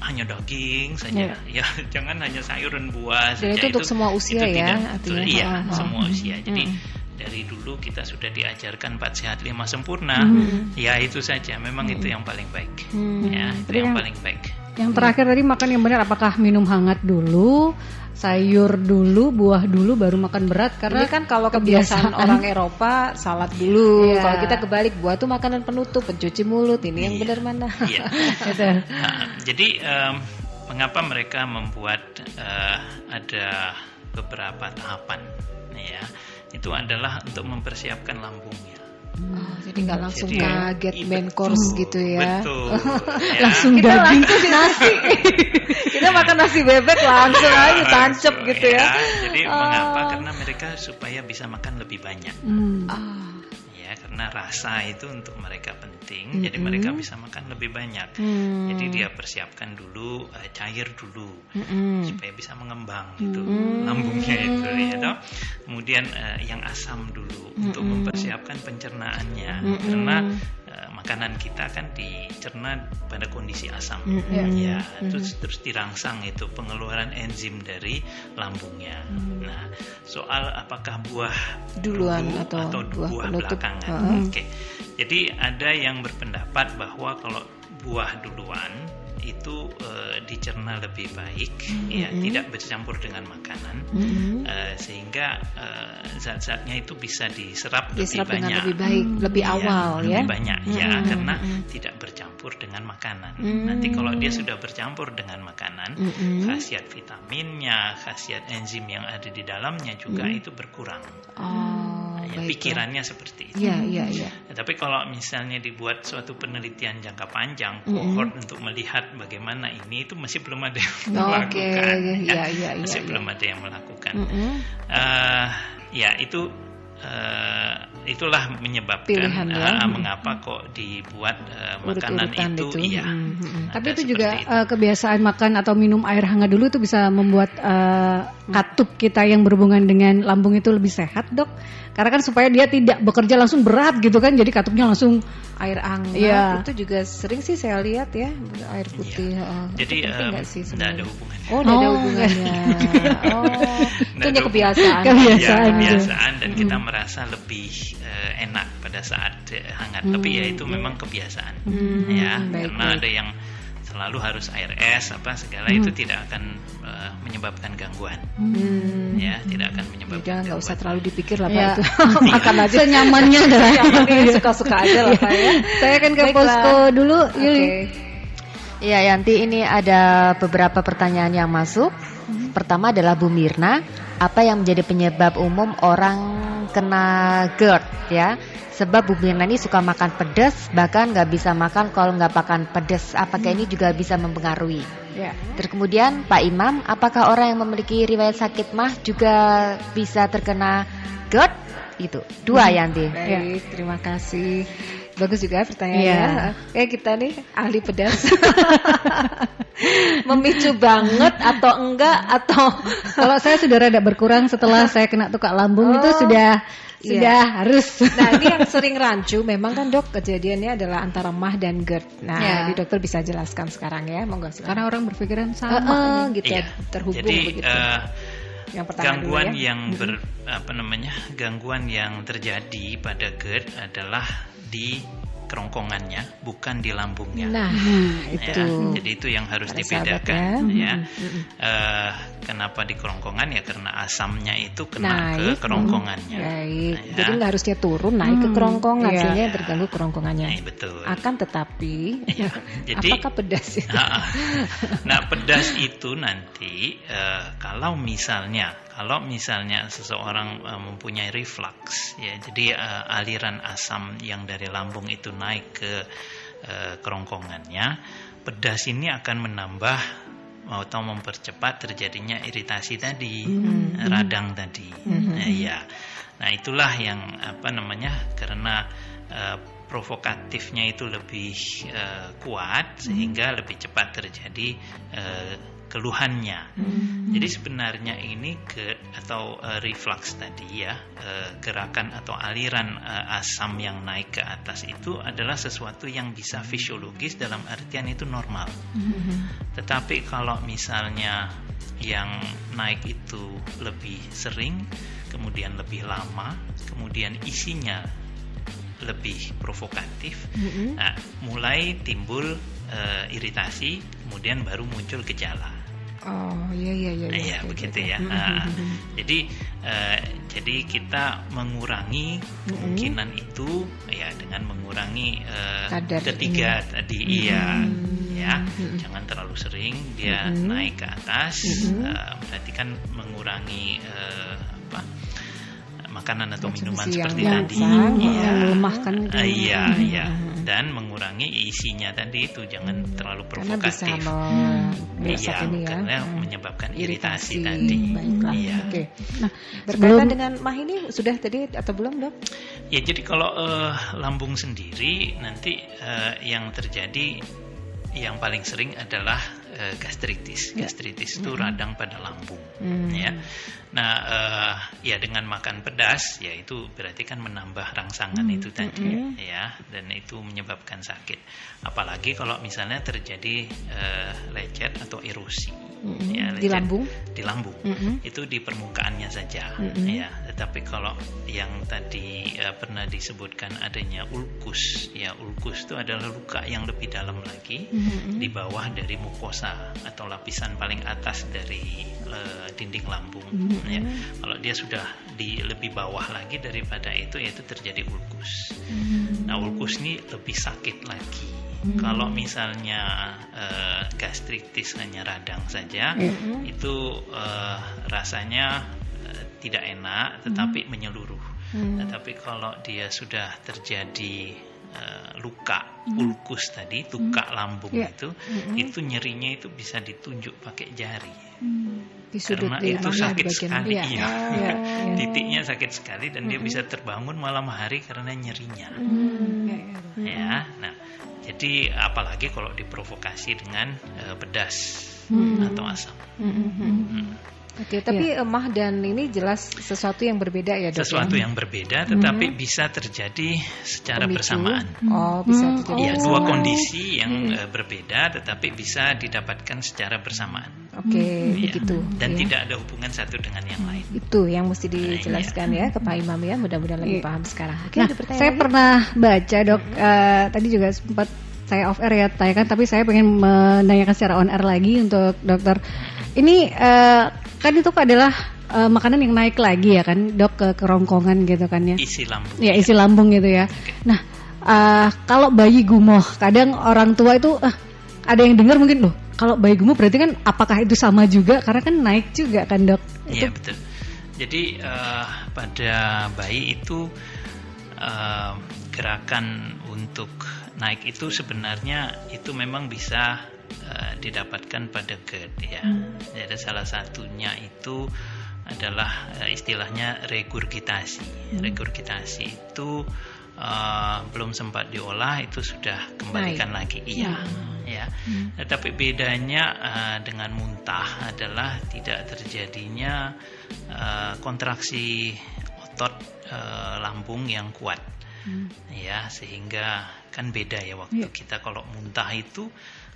hanya daging saja, ya [LAUGHS] jangan hanya sayur dan buah saja. itu untuk semua usia itu ya, tidak- artinya. Iya, Oh, oh. semua usia. Jadi Mm-mm. dari dulu kita sudah diajarkan empat sehat lima sempurna. Ya itu saja. Memang itu yang paling baik. Hmm. Ya itu yang yang- paling baik. Yang terakhir tadi makan yang benar apakah minum hangat dulu, sayur dulu, buah dulu baru makan berat karena Ini kan kalau kebiasaan orang Eropa salad dulu. Iya. Kalau kita kebalik buah tuh makanan penutup, pencuci mulut. Ini yang benar mana? Iya. [LAUGHS] Gitu. Nah, jadi em, mengapa mereka membuat eh, ada beberapa tahapan? Ya, itu adalah untuk mempersiapkan lambungnya. Oh, jadi nggak langsung Jadi, kaget iya, main betul, course gitu ya. Betul. [LAUGHS] ya. langsung Kita daging. langsung nasi. [LAUGHS] kita makan nasi bebek langsung aja tancep gitu ya. Jadi Oh. mengapa? Karena mereka supaya bisa makan lebih banyak. Hmm. Ah. Karena rasa itu untuk mereka penting, jadi mereka bisa makan lebih banyak. Hmm. Jadi dia persiapkan dulu eh, cair dulu Mm-mm. supaya bisa mengembang itu lambungnya itu ya toh. Kemudian eh, yang asam dulu untuk mempersiapkan pencernaannya karena eh, makanan kita kan dicerna pada kondisi asam. Ya, terus terus dirangsang itu pengeluaran enzim dari lambungnya. Nah, soal apakah buah Duluan dulu atau buah buah penutup. belakangan. Heeh. Oke. Jadi ada yang berpendapat bahwa kalau buah duluan itu eh, dicerna lebih baik, ya tidak bercampur dengan makanan, Mm-mm. eh, sehingga eh, zat-zatnya itu bisa diserap, Diserap lebih dengan banyak. lebih baik, lebih Iya, awal ya. lebih banyak ya Mm-mm, karena mm-mm. tidak bercampur dengan makanan. Mm. Nanti kalau dia sudah bercampur dengan makanan, Mm-mm. khasiat vitaminnya, khasiat enzim yang ada di dalamnya juga itu berkurang. Oh, Ya, baiklah. pikirannya seperti itu. Iya, iya, iya. Ya, tapi kalau misalnya dibuat suatu penelitian jangka panjang, cohort untuk melihat bagaimana ini itu masih belum ada yang [LAUGHS] Oke, melakukan. iya, iya, iya, masih iya. belum ada yang melakukan. Mm-mm. Eh, ya itu eh, itulah menyebabkan Pilihan ya. eh, mengapa kok dibuat eh, makanan itu, itu. iya. Mm, mm, mm. Tapi Ada itu juga itu. eh, kebiasaan makan atau minum air hangat dulu itu bisa membuat eh, katup kita yang berhubungan dengan lambung itu lebih sehat, Dok. Karena kan supaya dia tidak bekerja langsung berat gitu kan, jadi katupnya langsung air hangat Iya. itu juga sering sih saya lihat ya air putih. Oh, Jadi nggak sih tidak ada hubungannya. Oh, tidak ada Oh, hubungannya. [LAUGHS] Oh, itu hanya ada kebiasaan. Kebiasaan. Ya, kebiasaan dan kita merasa lebih eh, enak pada saat hangat. Tapi ya itu memang kebiasaan. Hmm, ya, baik, karena baik. ada yang selalu harus air es apa segala itu tidak akan eh, menyebabkan gangguan. Hmm. Ya, tidak akan Ya, menyebabkan jangan nggak usah terlalu dipikir lah Pak Ya. itu. [LAUGHS] [LAUGHS] Makan aja. senyamannya adalah [LAUGHS] Yang suka-suka aja lah Pak ya. Saya akan ke Baiklah. posko dulu, Oke. Yuli. Iya Yanti ini ada beberapa pertanyaan yang masuk. Pertama adalah Bu Mirna, apa yang menjadi penyebab umum orang kena GERD ya? Sebab Bu Mirna ini suka makan pedas, bahkan nggak bisa makan kalau nggak makan pedas. Apakah ini juga bisa mempengaruhi? Ya. Terus kemudian Pak Imam, apakah orang yang memiliki riwayat sakit mah juga bisa terkena GERD? Itu dua Yanti. Baik, terima kasih. Bagus juga pertanyaannya. Iya. Oke, kita nih ahli pedas. [LAUGHS] Memicu banget atau enggak atau [LAUGHS] Kalau saya sudah rada berkurang setelah saya kena tukak lambung itu Oh, sudah iya. sudah harus. Nah ini yang [LAUGHS] sering rancu memang kan dok kejadiannya adalah antara mah dan GERD. Nah Ya. di dokter bisa jelaskan sekarang ya, monggo. Karena orang berpikiran sama. eh, gitu Iya. ya, terhubung Jadi begitu. eh, yang pertama gangguan dulu ya. yang ber apa namanya gangguan yang terjadi pada GERD adalah di kerongkongannya bukan di lambungnya Nah Hmm, itu. ya. jadi itu yang harus Para sahabat dibedakan ya. ya, Mm, mm, mm. Eh, kenapa di kerongkongan ya karena asamnya itu kena Naik, ke kerongkongannya Baik, Nah, ya. jadi nggak harusnya turun naik ke kerongkongan iya. sehingga terganggu kerongkongannya. Nah, betul Akan tetapi, Ya, [LAUGHS] jadi apakah pedas itu? Ah, [LAUGHS] ah. Nah, pedas itu nanti eh, kalau misalnya kalau misalnya seseorang uh, mempunyai reflux ya jadi uh, aliran asam yang dari lambung itu naik ke uh, kerongkongannya pedas ini akan menambah atau mempercepat terjadinya iritasi tadi mm-hmm. radang tadi mm-hmm. nah, ya nah itulah yang apa namanya karena uh, provokatifnya itu lebih uh, kuat sehingga lebih cepat terjadi uh, keluhannya. Hmm. Jadi sebenarnya ini ke atau uh, reflux tadi ya uh, gerakan atau aliran uh, asam yang naik ke atas itu adalah sesuatu yang bisa fisiologis dalam artian itu normal. Hmm. Tetapi kalau misalnya yang naik itu lebih sering, kemudian lebih lama, kemudian isinya lebih provokatif, mm-hmm. nah, mulai timbul uh, iritasi, kemudian baru muncul gejala. Oh iya iya iya. Nah, iya begitu ya. Nah, jadi uh, jadi kita mengurangi kemungkinan mm -hmm. itu ya dengan mengurangi uh, ketiga ini. tadi mm -hmm. iya ya mm -hmm. jangan terlalu sering dia mm -hmm. naik ke atas mm -hmm. uh, berarti kan mengurangi uh, apa makanan atau minuman seperti tadi iya melemahkan iya iya dan mengurangi isinya tadi itu jangan terlalu provokatif karena bisa iya, ini ya karena hmm. menyebabkan iritasi, iritasi tadi baiklah iya. oke okay. nah berkaitan dengan mah ini sudah tadi atau belum dok ya jadi kalau uh, lambung sendiri nanti uh, yang terjadi yang paling sering adalah uh, gastritis. Ya. Gastritis itu mm -hmm. radang pada lambung, mm. ya. Nah, uh, ya dengan makan pedas, ya itu berarti kan menambah rangsangan mm. itu tadi, mm -hmm. ya, dan itu menyebabkan sakit. Apalagi kalau misalnya terjadi uh, lecet atau erosi, mm -hmm. ya, lecet, di lambung, di lambung, mm -hmm. itu di permukaannya saja, mm -hmm. ya. Tetapi kalau yang tadi uh, pernah disebutkan adanya ulkus, ya ulkus itu adalah luka yang lebih dalam lagi. Mm -hmm di bawah dari mukosa atau lapisan paling atas dari uh, dinding lambung. Hmm. Ya. Kalau dia sudah di lebih bawah lagi daripada itu yaitu terjadi ulkus. Hmm. Nah ulkus ini lebih sakit lagi. Hmm. Kalau misalnya uh, gastritis hanya radang saja, hmm. itu uh, rasanya uh, tidak enak, tetapi hmm. menyeluruh. Hmm. Tetapi kalau dia sudah terjadi uh, luka hmm. ulkus tadi, luka hmm. lambung yeah. itu, hmm. itu nyerinya itu bisa ditunjuk pakai jari. Hmm. Di Karena itu sakit sekali, iya. iya. Oh, iya. Titiknya sakit sekali dan hmm. dia bisa terbangun malam hari karena nyerinya. Hmm. Ya, nah, jadi apalagi kalau diprovokasi dengan uh, pedas hmm. atau asam. Hmm. Hmm. Oke, tapi ya. emah dan ini jelas sesuatu yang berbeda ya dok. Sesuatu ya? yang berbeda, tetapi hmm. bisa terjadi secara Pemicu. bersamaan. Oh, bisa hmm. terjadi. Iya, dua kondisi yang hmm. berbeda, tetapi bisa didapatkan secara bersamaan. Oke, hmm. ya. begitu. Dan ya. tidak ada hubungan satu dengan yang lain. Itu yang mesti nah, dijelaskan nah, ya. ya ke Pak Imam ya. Mudah-mudahan lebih ya. paham sekarang. Oke, nah, saya lagi? pernah baca dok. Hmm. Uh, tadi juga sempat saya off air ya tanyakan tapi saya pengen menanyakan secara on air lagi untuk dokter ini uh, kan itu adalah uh, makanan yang naik lagi ya kan dok ke kerongkongan gitu kan ya? Isi lambung. Ya isi lambung gitu ya. Okay. nah uh, kalau bayi gumoh kadang orang tua itu uh, ada yang dengar mungkin loh kalau bayi gumoh berarti kan apakah itu sama juga? Karena kan naik juga kan dok? Iya betul. Jadi uh, pada bayi itu uh, gerakan untuk naik itu sebenarnya itu memang bisa uh, didapatkan pada GERD ya. Hmm. Jadi salah satunya itu adalah uh, istilahnya regurgitasi. Hmm. Regurgitasi itu uh, belum sempat diolah itu sudah kembalikan Naik. lagi. Iya. Hmm. Ya. Hmm. Tetapi bedanya uh, dengan muntah adalah tidak terjadinya uh, kontraksi otot uh, lambung yang kuat. Hmm. Ya, sehingga kan beda ya waktu yeah. kita kalau muntah itu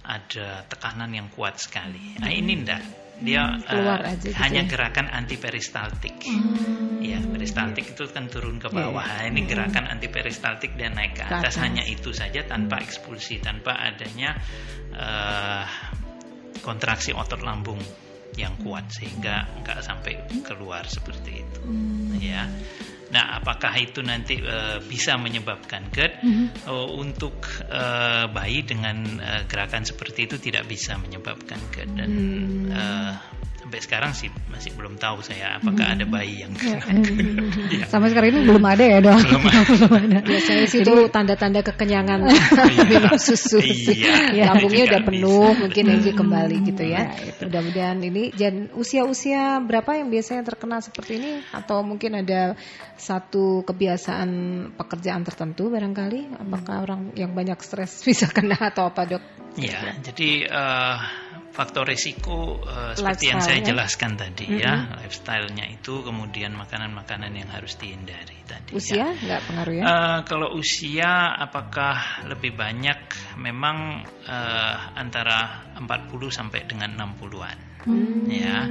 ada tekanan yang kuat sekali. Nah ini enggak, dia hmm, keluar uh, aja gitu hanya ya? gerakan antiperistaltik. Hmm. Ya, peristaltik itu kan turun ke iya, bawah. Yeah. Nah, ini gerakan antiperistaltik dan naik ke atas. Ke Hanya itu saja tanpa ekspulsi, tanpa adanya uh, kontraksi otot lambung yang kuat sehingga enggak sampai keluar seperti itu. Hmm. Ya. Nah, apakah itu nanti uh, bisa menyebabkan GERD? Mm -hmm. uh, untuk uh, bayi dengan uh, gerakan seperti itu tidak bisa menyebabkan GERD dan mm. uh, sampai sekarang sih masih belum tahu saya apakah ada bayi yang Ya. kena. Ya. [LAUGHS] Sampai sekarang ini belum ada ya dok. Belum ada. Belum ada. Biasanya sih itu tanda-tanda kekenyangan [LAUGHS] [LAUGHS] minum susu. Iya. Lambungnya Juga udah penuh, bisa. mungkin energi kembali gitu ya. Mudah-mudahan ini dan usia-usia berapa yang biasanya terkena seperti ini atau mungkin ada satu kebiasaan pekerjaan tertentu barangkali apakah orang yang banyak stres bisa kena atau apa dok? Ya, jadi eh, faktor risiko eh, seperti yang saya Lifestyle-nya. jelaskan tadi ya, lifestyle-nya itu kemudian makanan-makanan yang harus dihindari tadi. Usia ya. nggak pengaruh ya? Eh, kalau usia apakah lebih banyak memang eh, antara 40 sampai dengan 60-an. Ya.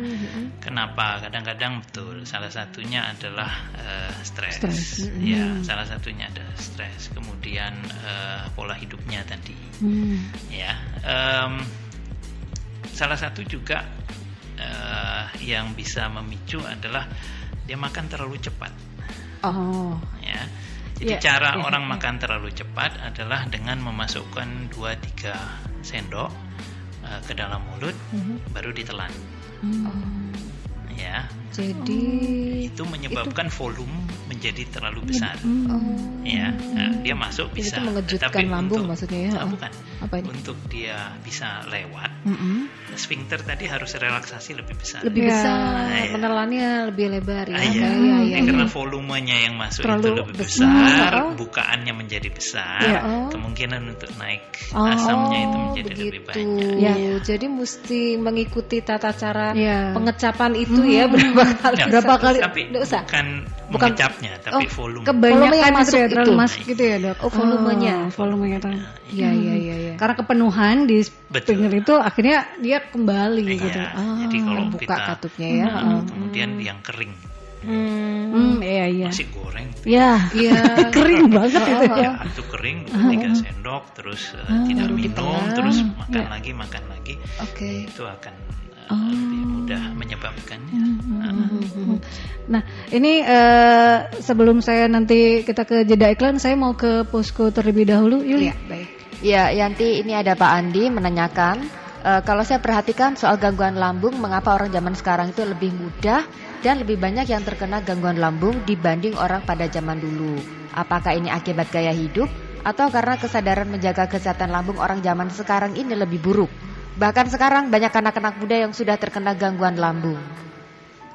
Kenapa? Kadang-kadang betul salah satunya adalah eh, stres. Stres. Ya, salah satunya adalah stres. Kemudian eh, pola hidupnya tadi. Hmm. Ya. em, salah satu juga eh, yang bisa memicu adalah dia makan terlalu cepat Oh, ya. Jadi Ya, cara ya, orang makan terlalu cepat adalah dengan memasukkan 2-3 sendok eh, ke dalam mulut Mhm. baru ditelan. Ya, jadi itu menyebabkan volume menjadi terlalu besar. oh, Ya, nah, dia masuk Jadi bisa. itu mengejutkan tetapi lambung untuk- maksudnya ya? Ah, Oh. bukan. Apa ini? Untuk dia bisa lewat, Mm-mm. sphincter tadi harus relaksasi lebih besar. Lebih Ya. besar, Iya. menelannya lebih lebar ya. Ah, iya. Kayak- iya, iya, Ya, karena iya. volumenya yang masuk Terlalu itu lebih besar, besar, oh. bukaannya menjadi besar, Iya, oh. kemungkinan untuk naik Oh, asamnya itu menjadi lebih begitu. banyak. Ya. Jadi mesti mengikuti tata cara Ya. pengecapan itu ya [LAUGHS] berapa kali? Ya, Berapa kali? Tapi usah. bukan, Bukan- mengecapnya, tapi Oh, volume. Kebanyakan Volume yang itu masuk ya, terlalu itu. masuk gitu ya dok. Oh, volumenya. Oh, volumenya. Iya, iya, iya, iya. Karena kepenuhan di Betul. sphincter itu akhirnya dia kembali Iya, gitu. Ah. jadi kalau buka kita katupnya ya. Nah, Oh. kemudian yang kering, Hmm. Hmm, iya iya. nasi goreng, Ya, Iya. [LAUGHS] kering banget itu ya. ya itu kering dua tiga sendok, terus uh, tidak baru minum, terus makan lagi makan lagi, Oke. itu akan uh, lebih mudah menyebabkannya. Nah, Nah, ini eh, sebelum saya nanti kita ke jeda iklan, saya mau ke posko terlebih dahulu. Yuli. Iya, baik. Ya, Yanti ini ada Pak Andi menanyakan, eh, kalau saya perhatikan soal gangguan lambung, mengapa orang zaman sekarang itu lebih mudah dan lebih banyak yang terkena gangguan lambung dibanding orang pada zaman dulu? Apakah ini akibat gaya hidup atau karena kesadaran menjaga kesehatan lambung orang zaman sekarang ini lebih buruk? Bahkan sekarang banyak anak-anak muda yang sudah terkena gangguan lambung.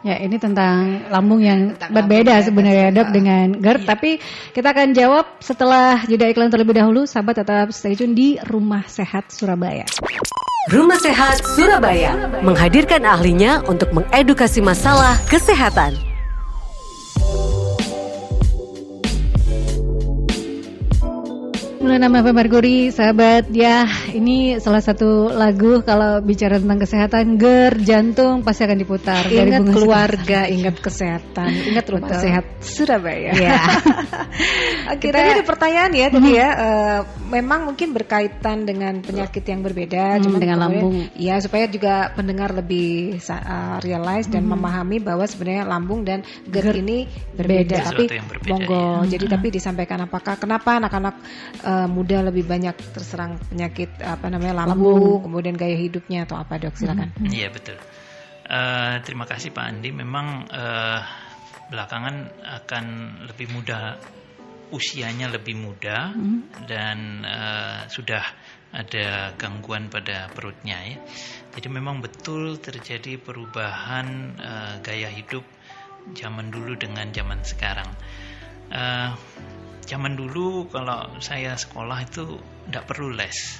Ya, ini tentang lambung yang Tentang berbeda lambung ya, sebenarnya dok dengan GERD. Tapi kita akan jawab setelah jeda iklan terlebih dahulu. Sahabat tetap stay tune di Rumah Sehat Surabaya. Rumah Sehat Surabaya menghadirkan ahlinya untuk mengedukasi masalah kesehatan. Bulan nama Merkuri, sahabat ya ini salah satu lagu kalau bicara tentang kesehatan GERD jantung pasti akan diputar dari Ingat Bunga keluarga, ingat kesehatan, ingat rumah Betul. sehat Surabaya. Ya. [LAUGHS] Oke, Kita- tadi ada pertanyaan ya tadi ya. eh, memang mungkin berkaitan dengan penyakit yang berbeda, Hmm, cuman dengan kemudian- lambung. Ya, supaya juga pendengar lebih eh, realize dan memahami bahwa sebenarnya lambung dan GERD, ini berbeda. Tapi berbeda, monggo, ya. jadi tapi disampaikan apakah kenapa anak-anak eh, muda lebih banyak terserang penyakit apa namanya lambung, kemudian gaya hidupnya atau apa dok? Silakan. Iya betul. Eh, terima kasih Pak Andi. Memang eh, belakangan akan lebih mudah usianya lebih muda dan eh, sudah ada gangguan pada perutnya ya. Jadi memang betul terjadi perubahan eh, gaya hidup zaman dulu dengan zaman sekarang. Eh, zaman dulu kalau saya sekolah itu tidak perlu les.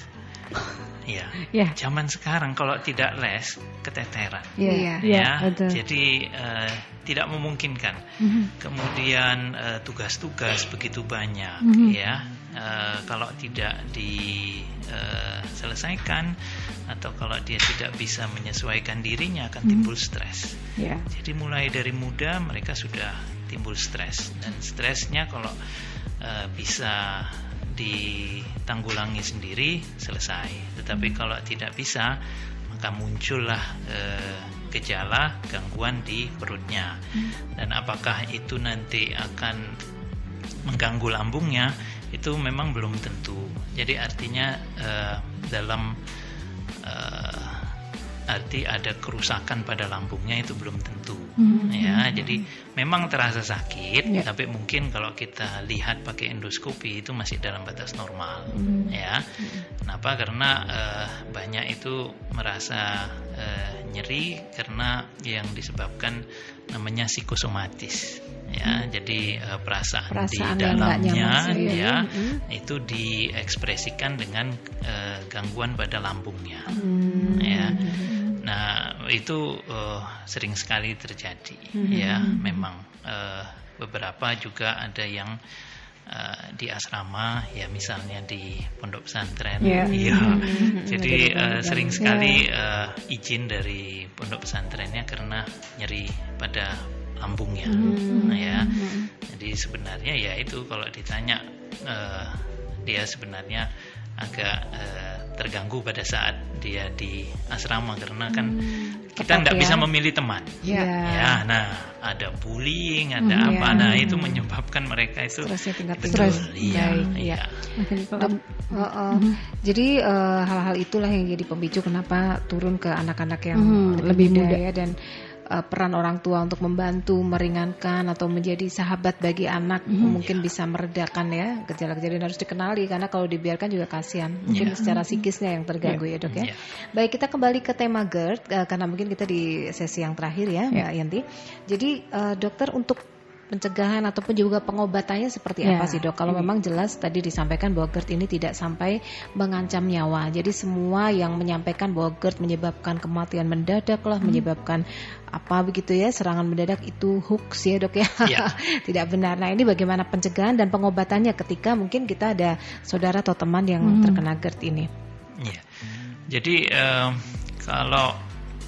[LAUGHS] Iya. Ya. Zaman sekarang kalau tidak les keteteran. Iya. Iya, ya, betul. jadi eh, tidak memungkinkan. Mhm. Kemudian eh, tugas-tugas begitu banyak, Mhm. ya. Eh, kalau tidak diselesaikan atau kalau dia tidak bisa menyesuaikan dirinya akan timbul stres. Ya. Jadi mulai dari muda mereka sudah timbul stres dan stresnya kalau eh, bisa ditanggulangi sendiri selesai. Tetapi kalau tidak bisa maka muncullah eh, gejala gangguan di perutnya. Dan apakah itu nanti akan mengganggu lambungnya itu memang belum tentu. Jadi artinya eh, dalam arti ada kerusakan pada lambungnya itu belum tentu Hmm. ya jadi memang terasa sakit Ya. tapi mungkin kalau kita lihat pakai endoskopi itu masih dalam batas normal ya kenapa karena eh, banyak itu merasa eh, nyeri karena yang disebabkan namanya psikosomatis ya jadi eh, perasaan, Perasaan di dalamnya ya Mm-mm. itu diekspresikan dengan eh, gangguan pada lambungnya Hmm. ya nah itu eh, sering sekali terjadi Hmm. ya memang eh, beberapa juga ada yang eh, di asrama ya misalnya di pondok pesantren Ya. Iya. [LAUGHS] Hmm. jadi banyak sering sekali eh, izin dari pondok pesantrennya karena nyeri pada lambungnya Hmm. Nah, ya jadi sebenarnya ya itu kalau ditanya eh, dia sebenarnya agak eh, terganggu pada saat dia di asrama karena kan kita ketat tidak ya. bisa memilih teman Ya. ya nah ada bullying ada Hmm, apa ya. nah itu menyebabkan mereka itu Stresnya tingkat Stres. iya iya iya. Oh. Jadi eh, hal-hal itulah yang jadi pemicu kenapa turun ke anak-anak yang Mhm, lebih muda. ya dan eh, peran orang tua untuk membantu meringankan atau menjadi sahabat bagi anak Mhm. mungkin bisa meredakan ya gejala-gejala yang harus dikenali karena kalau dibiarkan juga kasihan mungkin Iya. secara psikisnya yang terganggu ya dok ya. Iya. Baik kita kembali ke tema GERD eh, karena mungkin kita di sesi yang terakhir ya Ya. Mbak Yanti. Jadi eh, dokter untuk pencegahan ataupun juga pengobatannya seperti Ya. apa sih dok? Kalau memang jelas tadi disampaikan bahwa GERD ini tidak sampai mengancam nyawa. Jadi semua yang menyampaikan bahwa GERD menyebabkan kematian mendadak lah, menyebabkan apa begitu ya serangan mendadak itu hoax ya dok ya? Ya. [LAUGHS] tidak benar. Nah ini bagaimana pencegahan dan pengobatannya ketika mungkin kita ada saudara atau teman yang Hmm. terkena GERD ini? Iya. Jadi em, kalau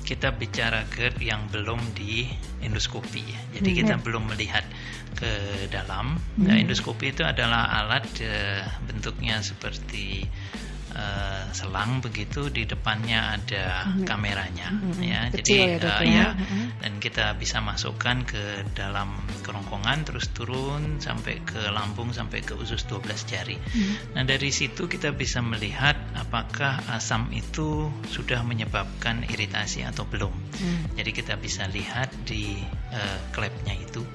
kita bicara GERD yang belum di endoskopi ya. Jadi Hmm. kita belum melihat ke dalam. Nah, endoskopi itu adalah alat eh, bentuknya seperti eh, selang begitu di depannya ada kameranya ya. Hmm. Kecil Jadi ya, eh, ya. ya, Mhm. dan kita bisa masukkan ke dalam kerongkongan terus turun sampai ke lambung sampai ke usus 12 jari. Nah, dari situ kita bisa melihat apakah asam itu sudah menyebabkan iritasi atau belum. Jadi kita bisa lihat di eh, klepnya itu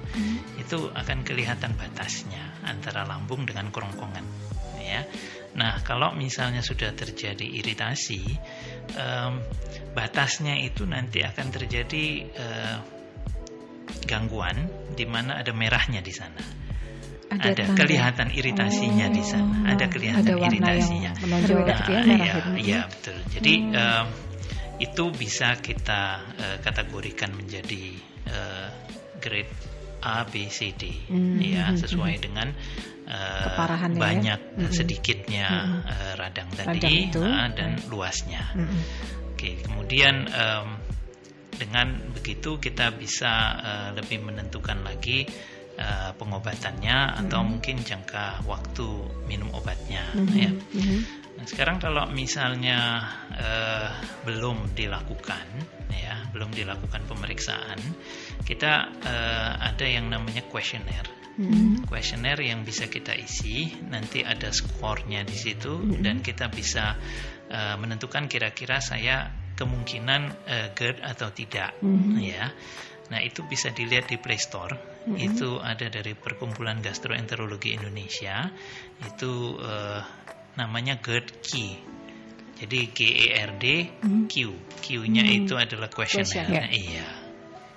itu akan kelihatan batasnya antara lambung dengan kerongkongan ya. Nah, kalau misalnya sudah terjadi iritasi, em, batasnya itu nanti akan terjadi eh, gangguan di mana ada merahnya di sana. Ada Ada, kelihatan iritasinya di sana, ada kelihatan ada warna iritasinya. yang menonjol Berbeda gitu ya, Nah, merah iya, iya, betul. Jadi em, itu bisa kita eh, kategorikan menjadi eh, grade A, B, C, D, Hmm, ya sesuai dengan Keparahannya ya. banyak eh, Mm-mm. sedikitnya eh, radang tadi Radang itu. ah, dan luasnya. Mm-mm. Oke, kemudian em, dengan begitu kita bisa eh, lebih menentukan lagi eh, pengobatannya atau mungkin jangka waktu minum obatnya. ya. Mhm. Nah, sekarang kalau misalnya eh, belum dilakukan, ya, belum dilakukan pemeriksaan, kita eh, ada yang namanya kuesioner. Kuesioner yang bisa kita isi, nanti ada skornya di situ dan kita bisa eh, menentukan kira-kira saya kemungkinan eh, GERD atau tidak, ya. Nah itu bisa dilihat di Play Store. Itu ada dari Perkumpulan Gastroenterologi Indonesia. Itu eh, namanya GERD Key. Jadi G E R D Q. Q-nya itu adalah questionnaire. Questionnaire. Iya.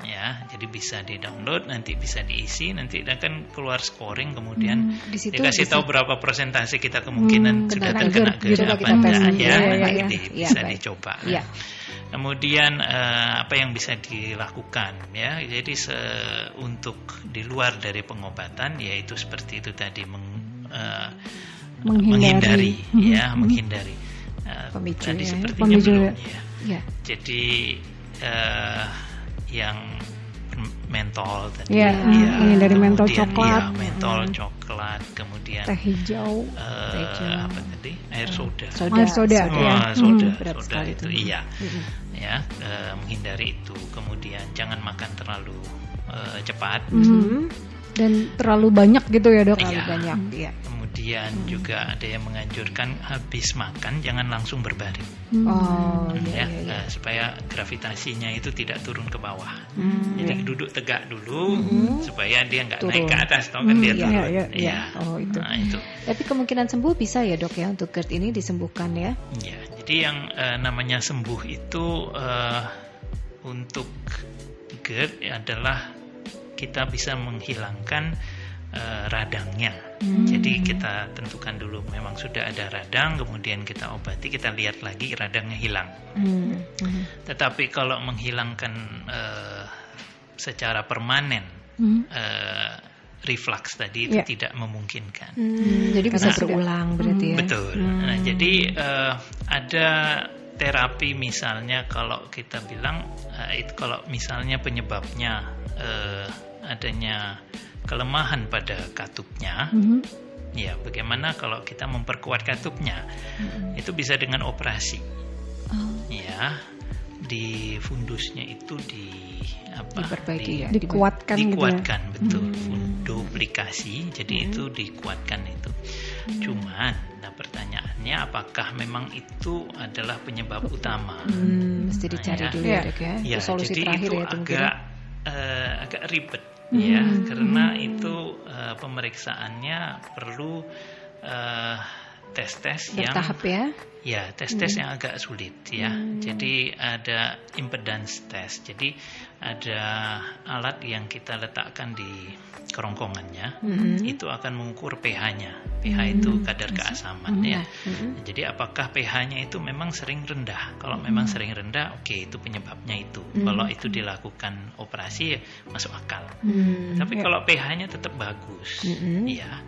Ya, jadi bisa di-download, nanti bisa diisi, nanti akan keluar scoring, kemudian Di situ dikasih bisa- tahu berapa persentase kita kemungkinan Hmm, sudah kena terkena GERD coba apa enggak Iya, ya, iya, nanti iya. di- Iya, bisa baik. dicoba. Iya. Kemudian eh, apa yang bisa dilakukan ya? Jadi se- untuk di luar dari pengobatan yaitu seperti itu tadi meng- eh, Menghindari. menghindari Mhm. ya, menghindari. Eh, Pemicu tadi ya. sepertinya Pemicu belum ya. ya. Ya. Jadi eh, yang mentol tadi Iya, menghindari mentol kemudian, coklat. iya, mentol coklat kemudian Teh hijau. eh, teh hijau. apa tadi air soda Soda. Air soda, Soda. ya. Soda, Hmm. Berat soda sekali itu itu. iya Mhm. ya eh, menghindari itu kemudian jangan makan terlalu eh, cepat Mhm. Dan terlalu banyak gitu ya dok. Terlalu Iya. banyak. Iya. kemudian kemudian juga ada yang menganjurkan habis makan jangan langsung berbaring Oh, Hmm, iya, ya, iya, iya. eh, supaya gravitasinya itu tidak turun ke bawah. Hmm, Jadi iya. duduk tegak dulu supaya dia nggak naik ke atas, toh kan Hmm, dia iya, turun. iya, iya. Oh, itu. Nah, itu. Tapi kemungkinan sembuh bisa ya dok ya untuk GERD ini disembuhkan ya? Ya, jadi yang eh, namanya sembuh itu eh, untuk GERD adalah kita bisa menghilangkan eh, radangnya. Jadi kita tentukan dulu memang sudah ada radang, kemudian kita obati, kita lihat lagi radangnya hilang. Hmm. hmm. Tetapi kalau menghilangkan eh, secara permanen Hmm. eh, reflux tadi itu Ya. tidak memungkinkan. Hmm, jadi bisa Karena- berulang berarti ya? Betul. Nah, jadi eh, ada terapi misalnya kalau kita bilang eh, itu kalau misalnya penyebabnya eh, adanya kelemahan pada katupnya, Mhm. ya bagaimana kalau kita memperkuat katupnya? Itu bisa dengan operasi. Ya, di fundusnya itu di apa? Diperbaiki di- ya? Dikuatkan gitu ya. dikuatkan betul duplikasi jadi itu dikuatkan itu cuman nah pertanyaannya apakah memang itu adalah penyebab utama Hmm, mesti dicari Nah, ya. dulu ya ya? ya Itu solusi jadi terakhir itu ya mungkin. agak eh, agak ribet ya. Karena itu eh, pemeriksaannya perlu eh, tes-tes yang Bertahap ya? Ya, tes-tes yang agak sulit ya. Jadi ada impedance test. Jadi ada alat yang kita letakkan di kerongkongannya. Itu akan mengukur pH-nya. pH itu kadar keasaman ya. Jadi apakah pH-nya itu memang sering rendah? Kalau memang sering rendah, oke itu penyebabnya itu. Kalau itu dilakukan operasi ya masuk akal. Hmm. Tapi kalau pH-nya tetap bagus, ya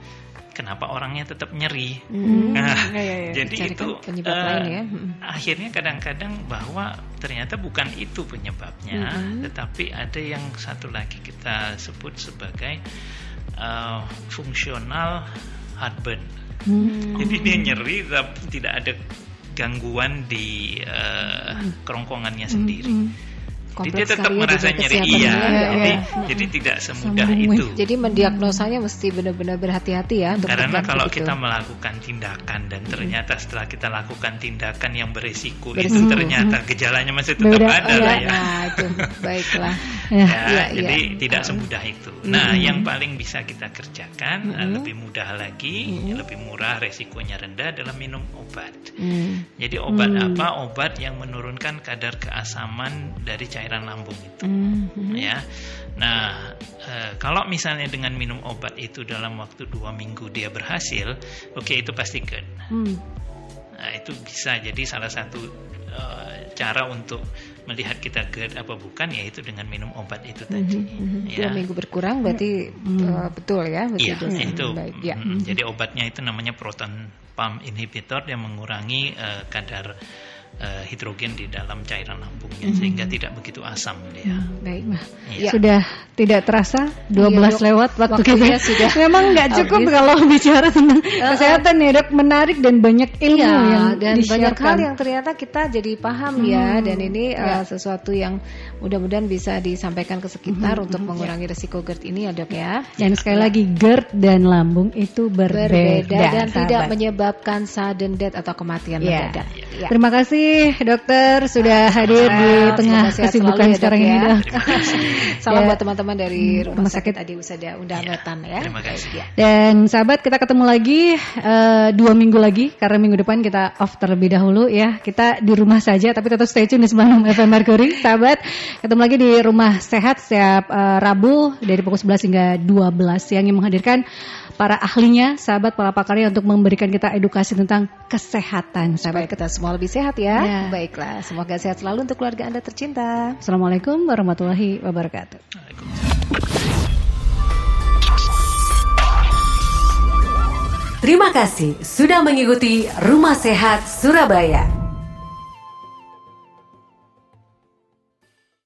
kenapa orangnya tetap nyeri? Hmm. Nah, Ya, ya, ya. jadi itu penyebab eh, lain ya. Mm. akhirnya kadang-kadang bahwa ternyata bukan itu penyebabnya, tetapi ada yang satu lagi kita sebut sebagai eh, fungsional heartburn. Hmm. Jadi dia nyeri tapi tidak ada gangguan di eh, kerongkongannya sendiri. Jadi dia Kompleks tetap sekali ya merasa nyeri. Iya, ini ya, jadi, ya. jadi tidak semudah Sambung, itu. Jadi mendiagnosanya mesti benar-benar berhati-hati ya untuk Karena kalau begitu. kita melakukan tindakan dan ternyata setelah kita lakukan tindakan yang berisiko, itu ternyata gejalanya masih tetap Beda. ada Oh, lah ya. ya. Nah itu baiklah. [LAUGHS] Ya. Ya, Iya, jadi iya. tidak semudah itu. Nah, yang paling bisa kita kerjakan eh, lebih mudah lagi, lebih murah, resikonya rendah adalah minum obat. Hmm. Jadi obat apa? Obat yang menurunkan kadar keasaman dari cairan lambung itu. Hmm. Ya, nah eh, kalau misalnya dengan minum obat itu dalam waktu dua minggu dia berhasil, oke itu pasti GERD. Hmm. Nah, itu bisa jadi salah satu eh, cara untuk melihat kita GERD apa bukan yaitu dengan minum obat itu tadi. Mhm. Ya. Dua minggu berkurang berarti eh, betul ya, betul Iya, dosisnya. itu. Baik, ya. mm, Jadi obatnya itu namanya proton pump inhibitor yang mengurangi eh, kadar eh, hidrogen di dalam cairan lambungnya sehingga tidak begitu asam dia. Baik. Iya. Sudah tidak terasa 12 Iya, Dok. lewat waktu kita. sudah [LAUGHS] Memang nggak cukup habis. kalau bicara tentang kesehatan ya dok. Menarik dan banyak ilmu Iya, yang dan banyak hal yang ternyata kita jadi paham ya dan ini uh, sesuatu yang mudah-mudahan bisa disampaikan ke sekitar untuk mengurangi resiko GERD ini ya dok ya. Dan sekali lagi GERD dan lambung itu berbeda, Berbeda dan tidak sahabat. menyebabkan sudden death atau kematian Iya. mendadak. Ya. Terima kasih dokter sudah hadir di Semoga tengah sehat kesibukan ya, sekarang ini ya. dok. Salam Ya. buat teman-teman dari rumah, rumah sakit. Adi Usada Undang Wetan ya. Terima kasih. Ya. Dan sahabat kita ketemu lagi eh, dua minggu lagi karena minggu depan kita off terlebih dahulu ya. Kita di rumah saja tapi tetap stay tune di 96 FM Mercury. Sahabat ketemu lagi di rumah sehat setiap eh, Rabu dari pukul 11 hingga 12 siang yang menghadirkan para ahlinya, sahabat para pakarnya untuk memberikan kita edukasi tentang kesehatan. Supaya Sahabat. kita semua lebih sehat ya. Ya. Baiklah, semoga sehat selalu untuk keluarga Anda tercinta. Assalamualaikum warahmatullahi wabarakatuh. Terima kasih sudah mengikuti Rumah Sehat Surabaya.